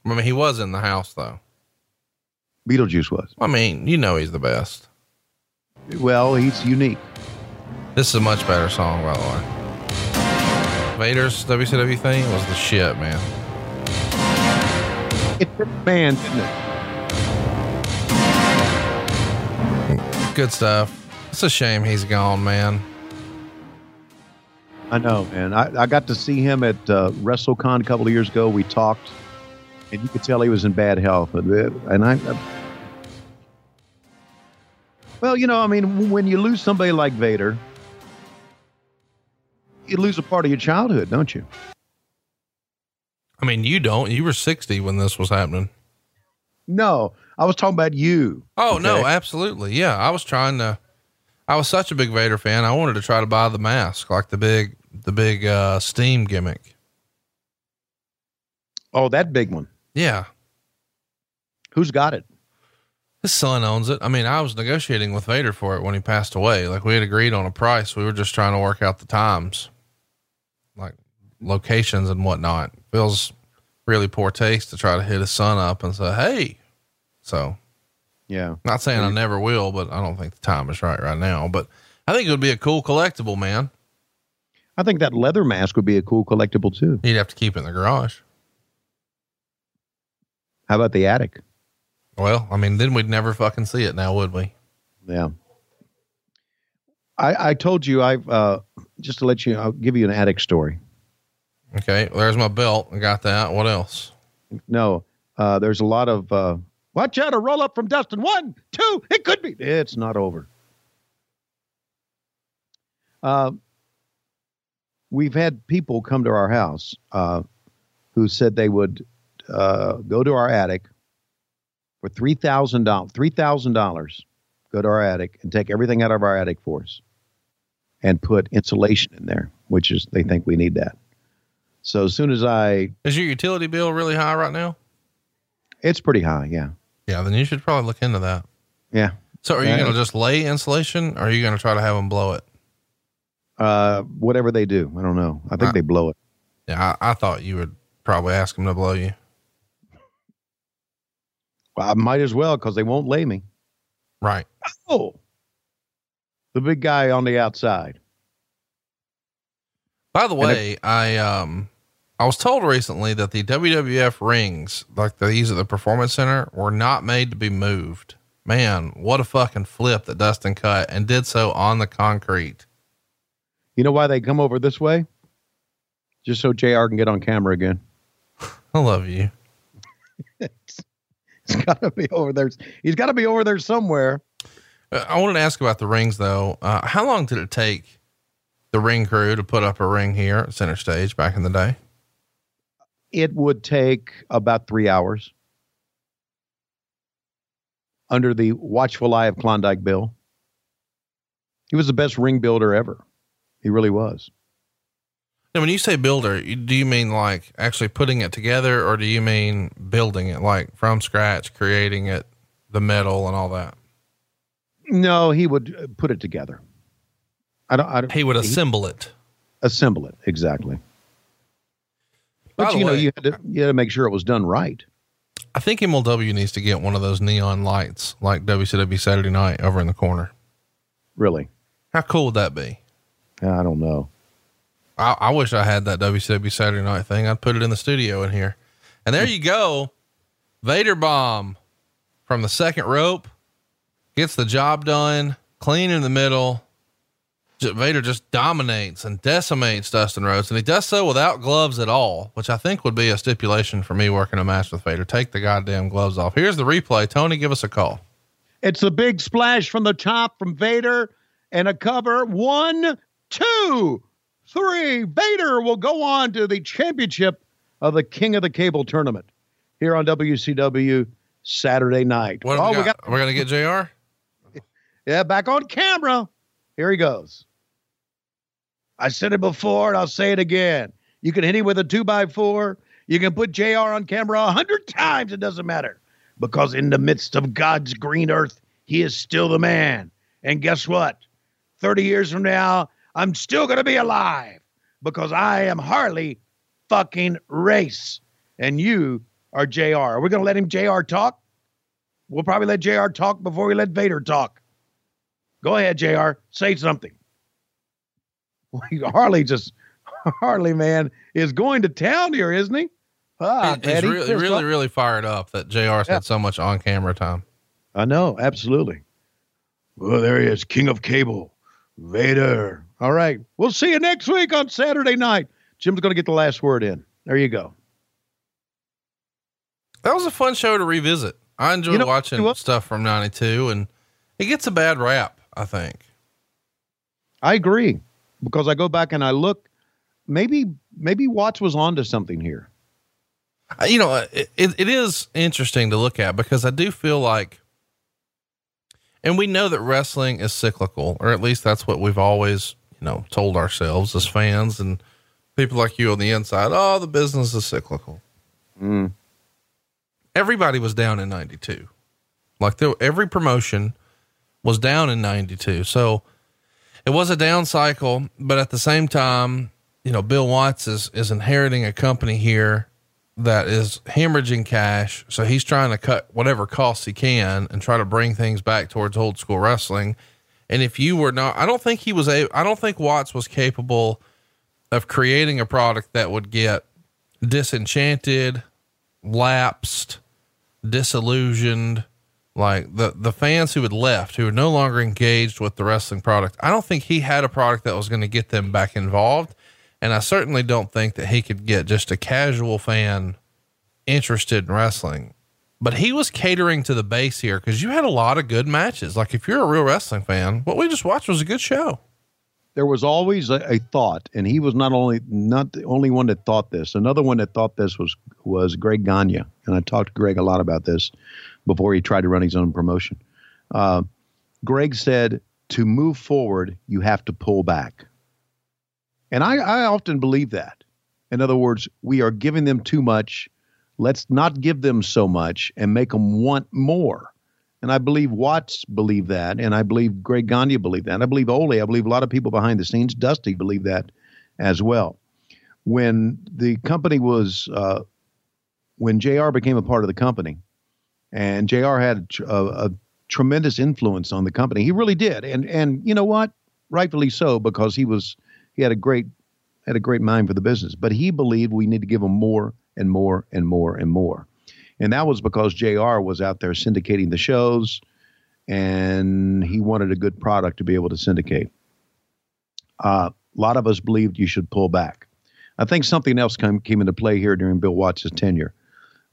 Speaker 4: I mean, he was in the house though.
Speaker 5: Beetlejuice was
Speaker 4: I mean, you know, he's the best.
Speaker 5: well, he's unique.
Speaker 4: This is a much better song, by the way. Vader's WCW thing was the shit, man.
Speaker 5: It the band, didn't it?
Speaker 4: Good stuff. It's a shame he's gone, man.
Speaker 5: I know, man. I, I got to see him at uh, WrestleCon a couple of years ago. We talked, and you could tell he was in bad health. And, uh, and I, I- well, you know, I mean, when you lose somebody like Vader, you lose a part of your childhood, don't you?
Speaker 4: I mean, you don't. You were 60 when this was happening.
Speaker 5: No, I was talking about you.
Speaker 4: Oh, no, absolutely. Yeah. I was trying to, I was such a big Vader fan. I wanted to try to buy the mask, like the big, the big, uh, steam gimmick.
Speaker 5: Oh, that big one.
Speaker 4: Yeah.
Speaker 5: Who's got it?
Speaker 4: His son owns it. I mean, I was negotiating with Vader for it when he passed away. Like we had agreed on a price. We were just trying to work out the times, like locations and whatnot. Feels really poor taste to try to hit his son up and say, Hey, so
Speaker 5: Yeah.
Speaker 4: not saying I never will, but I don't think the time is right right now, but I think it would be a cool collectible, man.
Speaker 5: I think that leather mask would be a cool collectible too.
Speaker 4: You'd have to keep it in the garage.
Speaker 5: How about the attic?
Speaker 4: Well, I mean, then we'd never fucking see it now, would we?
Speaker 5: Yeah. I, I told you I've uh, just to let you I'll give you an attic story.
Speaker 4: Okay. There's my belt. I got that. What else?
Speaker 5: No, uh, there's a lot of uh, watch out a roll up from Dustin. One, two, it could be. It's not over. Uh, we've had people come to our house uh, who said they would uh, go to our attic for three thousand dollars. Three thousand dollars. Go to our attic and take everything out of our attic for us, and put insulation in there, which is they think we need that. So as soon as I,
Speaker 4: Is your utility bill really high right now?
Speaker 5: it's pretty high, yeah,
Speaker 4: Yeah. Then you should probably look into that.
Speaker 5: yeah.
Speaker 4: So are you
Speaker 5: Yeah.
Speaker 4: going to just lay insulation or are you going to try to have them blow it?
Speaker 5: Uh, whatever they do, I don't know. I think
Speaker 4: Uh,
Speaker 5: they blow it.
Speaker 4: Yeah. I, I thought you would probably ask them to blow you.
Speaker 5: Well, I might as well because they won't lay me.
Speaker 4: Right.
Speaker 5: Oh, the big guy on the outside.
Speaker 4: By the way, I, um, I was told recently that the WWF rings, like these at the performance center were not made to be moved. Man, what a fucking flip that Dustin cut and did so on the concrete.
Speaker 5: You know why they come over this way? Just so Jr. can get on camera again. [LAUGHS]
Speaker 4: I love you.
Speaker 5: He's got to be over there. He's got to be over there somewhere.
Speaker 4: Uh, I wanted to ask about the rings though. Uh, how long did it take the ring crew to put up a ring here at center stage back in the day?
Speaker 5: It would take about three hours under the watchful eye of Klondike Bill. He was the best ring builder ever. He really was.
Speaker 4: Now, when you say builder, do you mean like actually putting it together or do you mean building it like from scratch, creating it, the metal and all that?
Speaker 5: No, he would uh, put it together. I don't. I don't
Speaker 4: He would assemble it.
Speaker 5: assemble it exactly. But you know, you had to you had to make sure it was done right.
Speaker 4: I think MLW needs to get one of those neon lights like WCW Saturday night over in the corner.
Speaker 5: Really,
Speaker 4: How cool would that be?
Speaker 5: I don't know.
Speaker 4: I, I wish I had that WCW Saturday night thing. I'd put it in the studio in here. And there you go. Vader bomb from the second rope gets the job done, clean in the middle. Vader just dominates and decimates Dustin Rhodes, and he does so without gloves at all, which I think would be a stipulation for me working a match with Vader. Take the goddamn gloves off. Here's the replay. Tony, give us a call.
Speaker 5: It's a big splash from the top from Vader and a cover. One, two, three. Vader will go on to the championship of the King of the Cable tournament here on WCW Saturday night.
Speaker 4: What
Speaker 5: oh,
Speaker 4: we got? We're gonna get Jr. [LAUGHS]
Speaker 5: Yeah, back on camera. Here he goes. I said it before and I'll say it again. You can hit him with a two by four. You can put JR on camera a hundred times. It doesn't matter. Because in the midst of God's green earth, he is still the man. And guess what? 30 years from now, I'm still going to be alive because I am Harley fucking Race. And you are JR. Are we going to let him JR talk? We'll probably let JR talk before we let Vader talk. Go ahead, JR. Say something. [LAUGHS] Harley just, [LAUGHS] Harley, man, is going to town here, isn't he? Ah,
Speaker 4: He- he's really, really, really fired up that JR's
Speaker 5: Yeah.
Speaker 4: had so much on camera time.
Speaker 5: I know, absolutely. Well, there he is, King of Cable, Vader. All right. We'll see you next week on Saturday night. Jim's going to get the last word in. There you go.
Speaker 4: That was a fun show to revisit. I enjoyed
Speaker 5: You know-
Speaker 4: watching stuff from 92 and it gets a bad rap, I think.
Speaker 5: I agree because I go back and I look. Maybe maybe Watts was onto something here.
Speaker 4: Uh, You know, it, it, it is interesting to look at because I do feel like, and we know that wrestling is cyclical, or at least that's what we've always, you know, told ourselves as fans and people like you on the inside. Oh, the business is cyclical.
Speaker 5: Mm.
Speaker 4: everybody was down in 92 like there, every promotion was down in 92 so it was a down cycle but at the same time you know bill watts is is inheriting a company here that is hemorrhaging cash. So he's trying to cut whatever costs he can and try to bring things back towards old school wrestling. And if you were not i don't think he was a i don't think watts was capable of creating a product that would get disenchanted lapsed, disillusioned, like the the fans who had left, who were no longer engaged with the wrestling product. I don't think he had a product that was going to get them back involved. And I certainly don't think that he could get just a casual fan interested in wrestling. But he was catering to the base here because you had a lot of good matches. Like if you're a real wrestling fan, what we just watched was a good show.
Speaker 5: there was always a, a thought, and he was not only not the only one that thought this. Another one that thought this was was Greg Gagne, and I talked to Greg a lot about this before he tried to run his own promotion. Uh, Greg said, "To move forward, you have to pull back," and I, I often believe that. In other words, we are giving them too much. Let's not give them so much and make them want more. And I believe Watts believed that, and I believe Greg Gagne believed that. And I believe Ole, I believe a lot of people behind the scenes, Dusty believed that as well. When the company was, uh, when JR became a part of the company, and JR had a, a, tremendous influence on the company, he really did. And and you know what? Rightfully so, because he was he had a great had a great mind for the business. But he believed we need to give him more and more and more and more. And that was because JR was out there syndicating the shows and he wanted a good product to be able to syndicate. Uh, a lot of us believed you should pull back. I think something else came, came into play here during Bill Watts' tenure.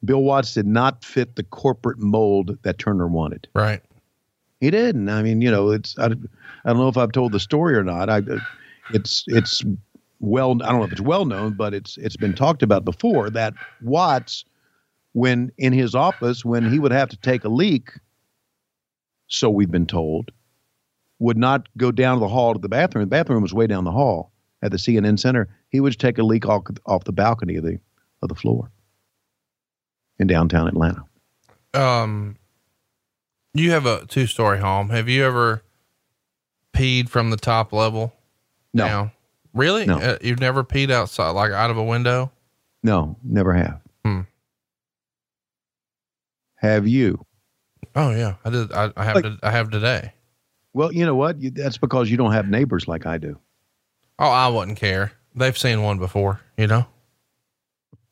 Speaker 5: Bill Watts did not fit the corporate mold that Turner wanted.
Speaker 4: Right.
Speaker 5: He didn't. I mean, you know, it's I, I don't know if I've told the story or not. I it's it's well I don't know if it's well known, but it's it's been talked about before that Watts when in his office when he would have to take a leak, so we've been told, would not go down to the hall to the bathroom. The bathroom was way down the hall at the CNN Center. He would take a leak off, off the balcony of the of the floor in downtown Atlanta.
Speaker 4: Um, you have a two story home. Have you ever peed from the top level?
Speaker 5: No.
Speaker 4: Really?
Speaker 5: No.
Speaker 4: Uh, you've never peed outside, like out of a window?
Speaker 5: No, never have.
Speaker 4: Hmm.
Speaker 5: Have you?
Speaker 4: Oh yeah, I did. I, I have.
Speaker 5: Like-
Speaker 4: to, I have today.
Speaker 5: Well, you know what? You, that's because you don't have neighbors like I do.
Speaker 4: Oh, I wouldn't care. They've seen one before, you know?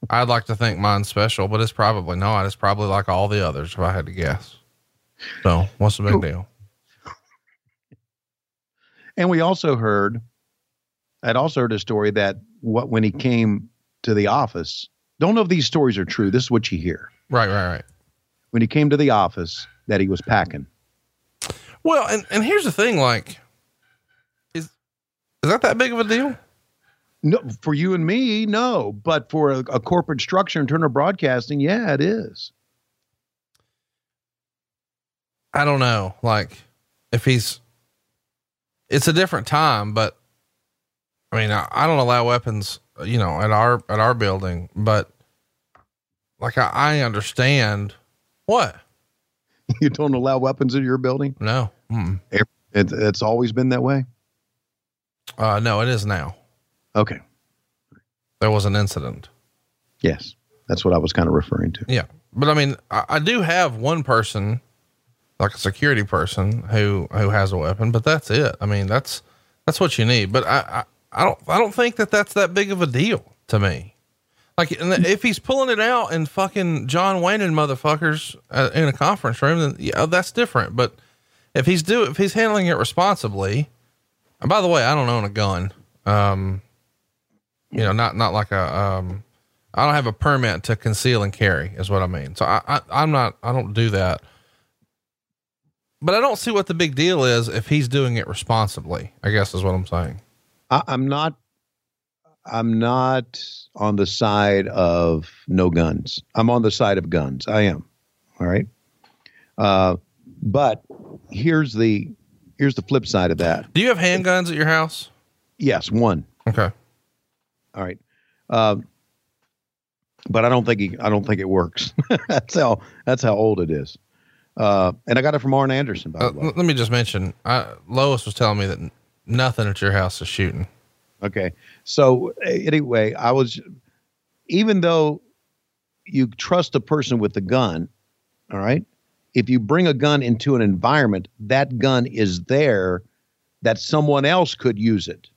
Speaker 4: I'd like to think mine's special, but it's probably not. It's probably like all the others, if I had to guess. So, what's the big deal?
Speaker 5: And we also heard, I'd also heard a story that what when he came to the office, don't know if these stories are true. This is what you hear.
Speaker 4: Right, right, right.
Speaker 5: When he came to the office, that he was packing.
Speaker 4: Well, and, and here's the thing like, is, is that that big of a deal?
Speaker 5: No, for you and me, no. But for a, a corporate structure in Turner Broadcasting, yeah, it is.
Speaker 4: I don't know. Like, if he's, it's a different time, but I mean, I, I don't allow weapons, you know, at our, at our building, but like, I, I understand what? [LAUGHS]
Speaker 5: You don't allow weapons in your building.
Speaker 4: No. Mm-mm.
Speaker 5: It, it's always been that way.
Speaker 4: Uh, no, it is now.
Speaker 5: Okay.
Speaker 4: There was an incident.
Speaker 5: Yes, that's what I was kind of referring to.
Speaker 4: Yeah. But I mean, I, I do have one person, like a security person who, who has a weapon, but that's it. I mean, that's, that's what you need. But I, I, I don't, I don't think that that's that big of a deal to me. Like, and if he's pulling it out and fucking John Wayne and motherfuckers uh, in a conference room, then yeah, that's different. But if he's do, if he's handling it responsibly, and by the way, I don't own a gun. Um, you know, not, not like a, um, I don't have a permit to conceal and carry is what I mean. So I, I I'm not, I don't do that, but I don't see what the big deal is if he's doing it responsibly, I guess is what I'm saying.
Speaker 5: I, I'm not. I'm not on the side of no guns. I'm on the side of guns. I am. All right. Uh, but here's the here's the flip side of that.
Speaker 4: Do you have handguns at your house?
Speaker 5: Yes, one.
Speaker 4: Okay.
Speaker 5: All right. Um, but I don't think he, I don't think it works. [LAUGHS] that's how that's how old it is. Uh, and I got it from Arn Anderson. By
Speaker 4: Uh,
Speaker 5: the way.
Speaker 4: let me just mention, I, Lois was telling me that nothing at your house is shooting.
Speaker 5: Okay. So anyway, I was, even though you trust a person with a gun, all right, if you bring a gun into an environment, that gun is there that someone else could use it.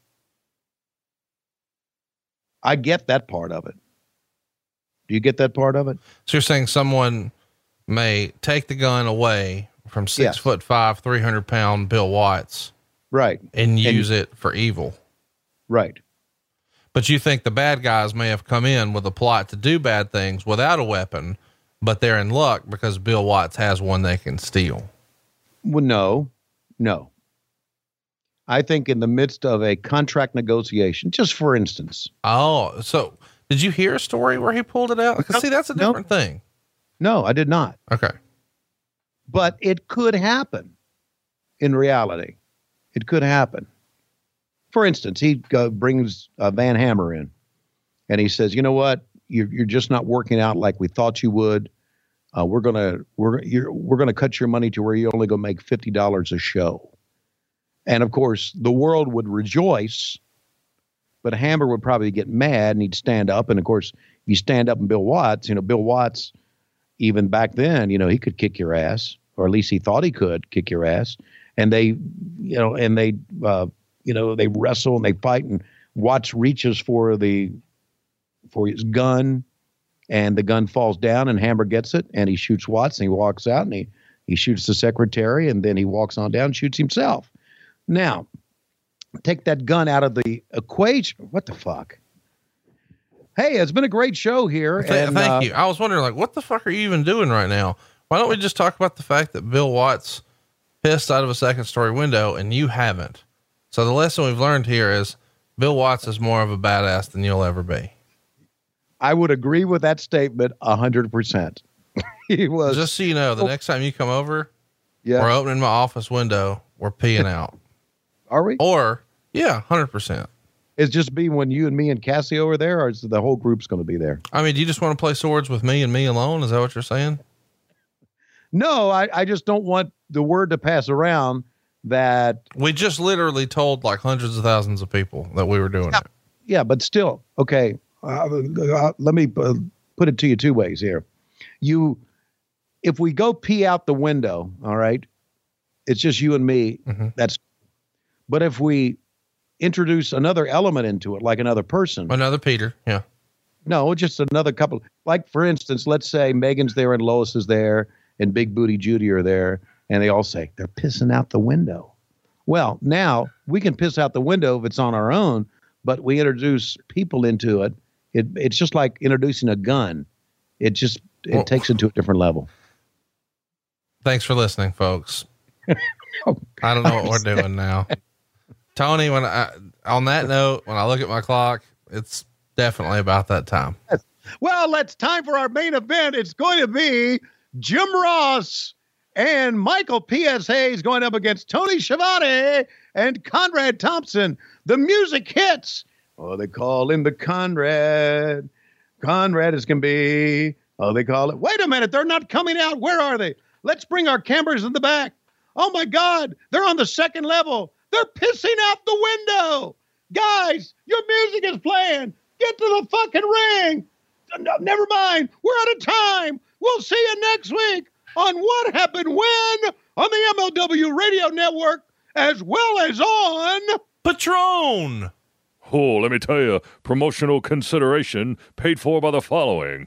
Speaker 5: I get that part of it. Do you get that part of it?
Speaker 4: So you're saying someone may take the gun away from six
Speaker 5: Yes.
Speaker 4: foot five, 300 pound Bill Watts
Speaker 5: Right.
Speaker 4: and use it for evil.
Speaker 5: Right.
Speaker 4: But you think the bad guys may have come in with a plot to do bad things without a weapon, but they're in luck because Bill Watts has one they can steal.
Speaker 5: Well, no, no. I think in the midst of a contract negotiation, just for instance,
Speaker 4: Oh, so did you hear a story where he pulled it out? See, that's a different thing.
Speaker 5: no, I did not.
Speaker 4: Okay.
Speaker 5: But it could happen in reality. It could happen. For instance, he uh, brings uh, Van Hammer in and he says, you know what? You're, you're just not working out like we thought you would. Uh, we're gonna we're you're, we're gonna cut your money to where you're only gonna make fifty dollars a show, and of course the world would rejoice, but Hammer would probably get mad and he'd stand up. And of course, if you stand up and Bill Watts, you know Bill Watts, even back then, you know he could kick your ass, or at least he thought he could kick your ass. And they, you know, and they, uh, you know, they wrestle and they fight, and Watts reaches for the for his gun and the gun falls down and Hammer gets it and he shoots Watts and he walks out and he, he shoots the secretary and then he walks on down and shoots himself. Now, take that gun out of the equation. What the fuck? Hey, it's been a great show here.
Speaker 4: Th-
Speaker 5: and,
Speaker 4: thank
Speaker 5: uh,
Speaker 4: you. I was wondering, like, what the fuck are you even doing right now? Why don't we just talk about the fact that Bill Watts pissed out of a second story window and you haven't? So the lesson we've learned here is Bill Watts is more of a badass than you'll ever be.
Speaker 5: I would agree with that statement a hundred percent. [LAUGHS] He was
Speaker 4: Just so you know, the next time you come over,
Speaker 5: yeah.
Speaker 4: we're opening my office window, we're peeing out.
Speaker 5: Are we?
Speaker 4: Or, yeah, 100%.
Speaker 5: It's just be when you and me and Cassie over there, or is the whole group's going to be there?
Speaker 4: I mean, do you just want to play swords with me and me alone? Is that what you're saying?
Speaker 5: No, I, I just don't want the word to pass around that
Speaker 4: We just literally told like hundreds of thousands of people that we were doing it.
Speaker 5: yeah, but still, okay. Uh, uh, let me uh, put it to you two ways here. You, if we go pee out the window, all right, it's just you and me.
Speaker 4: Mhm.
Speaker 5: That's, but if we introduce another element into it, like another person,
Speaker 4: Another Peter. Yeah.
Speaker 5: no, just another couple. Like for instance, let's say Megan's there and Lois is there and Big Booty Judy are there, and they all say they're pissing out the window. Well, now we can piss out the window if it's on our own, but we introduce people into it. It it's just like introducing a gun. It just it
Speaker 4: Well-
Speaker 5: takes it to a different level.
Speaker 4: Thanks for listening, folks. [LAUGHS] Oh, I don't know what we're doing now. Tony, when I, on that note, when I look at my clock, it's definitely about that time.
Speaker 5: Well, it's time for our main event. It's going to be Jim Ross and Michael P.S. Hayes going up against Tony Schiavone and Conrad Thompson. The music hits. Oh, they call him the Conrad. Conrad is going to be. Oh, they call it. Wait a minute. They're not coming out. Where are they? Let's bring our cameras in the back. Oh my God. They're on the second level. They're pissing out the window. Guys, your music is playing. Get to the fucking ring. No, never mind. We're out of time. We'll see you next week on What Happened When on the MLW Radio Network as well as on.
Speaker 4: Patreon.
Speaker 9: Oh, let me tell you, promotional consideration paid for by the following.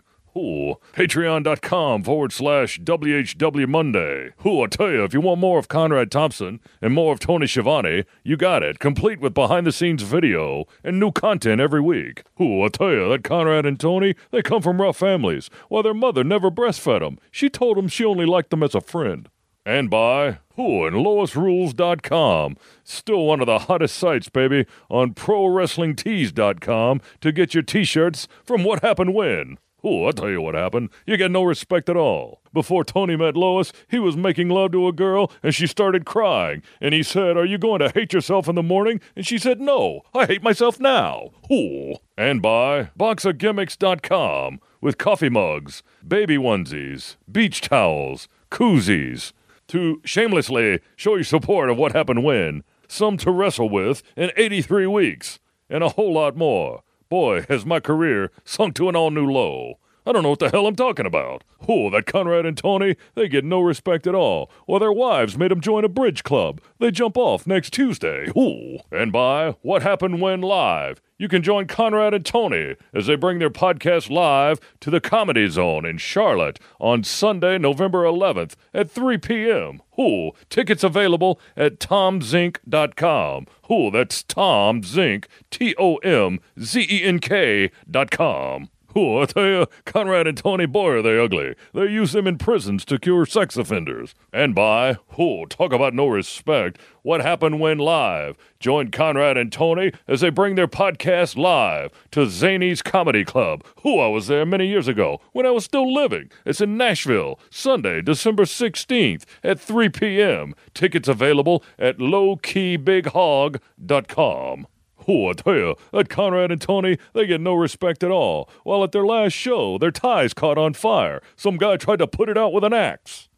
Speaker 9: Patreon.com forward slash WHW Monday. Ooh, I tell you, if you want more of Conrad Thompson and more of Tony Schiavone, you got it, complete with behind the scenes video and new content every week. Ooh, I tell you, that Conrad and Tony, they come from rough families. While their mother never breastfed them, she told them she only liked them as a friend. And by who and LoisRules.com. Still one of the hottest sites, baby, on ProWrestlingTees.com to get your t shirts from What Happened When. Oh, I'll tell you what happened. You get no respect at all. Before Tony met Lois, he was making love to a girl and she started crying. And he said, Are you going to hate yourself in the morning? And she said, No, I hate myself now. Ooh. And by BoxerGimmicks.com with coffee mugs, baby onesies, beach towels, koozies to shamelessly show your support of what happened when, some to wrestle with in 83 weeks, and a whole lot more. Boy, has my career sunk to an all new low. I don't know what the hell I'm talking about. Oh, that Conrad and Tony, they get no respect at all. Or their wives made 'em join a bridge club. They jump off next Tuesday. Ooh. And by What Happened When Live, you can join Conrad and Tony as they bring their podcast live to the Comedy Zone in Charlotte on Sunday, November 11th at 3 p.m. Ooh, tickets available at tomzink.com. Ooh, that's Tom Zink, T O M Z E N K dot com. Oh, I tell you, Conrad and Tony, boy, are they ugly. They use them in prisons to cure sex offenders. And by, oh, talk about no respect. What happened when live? Join Conrad and Tony as they bring their podcast live to Zanies Comedy Club. Oh, I was there many years ago when I was still living. It's in Nashville, Sunday, December 16th at 3 p.m. Tickets available at lowkeybighog.com. Oh, I tell you, that Conrad and Tony, they get no respect at all. While at their last show, their ties caught on fire. Some guy tried to put it out with an axe.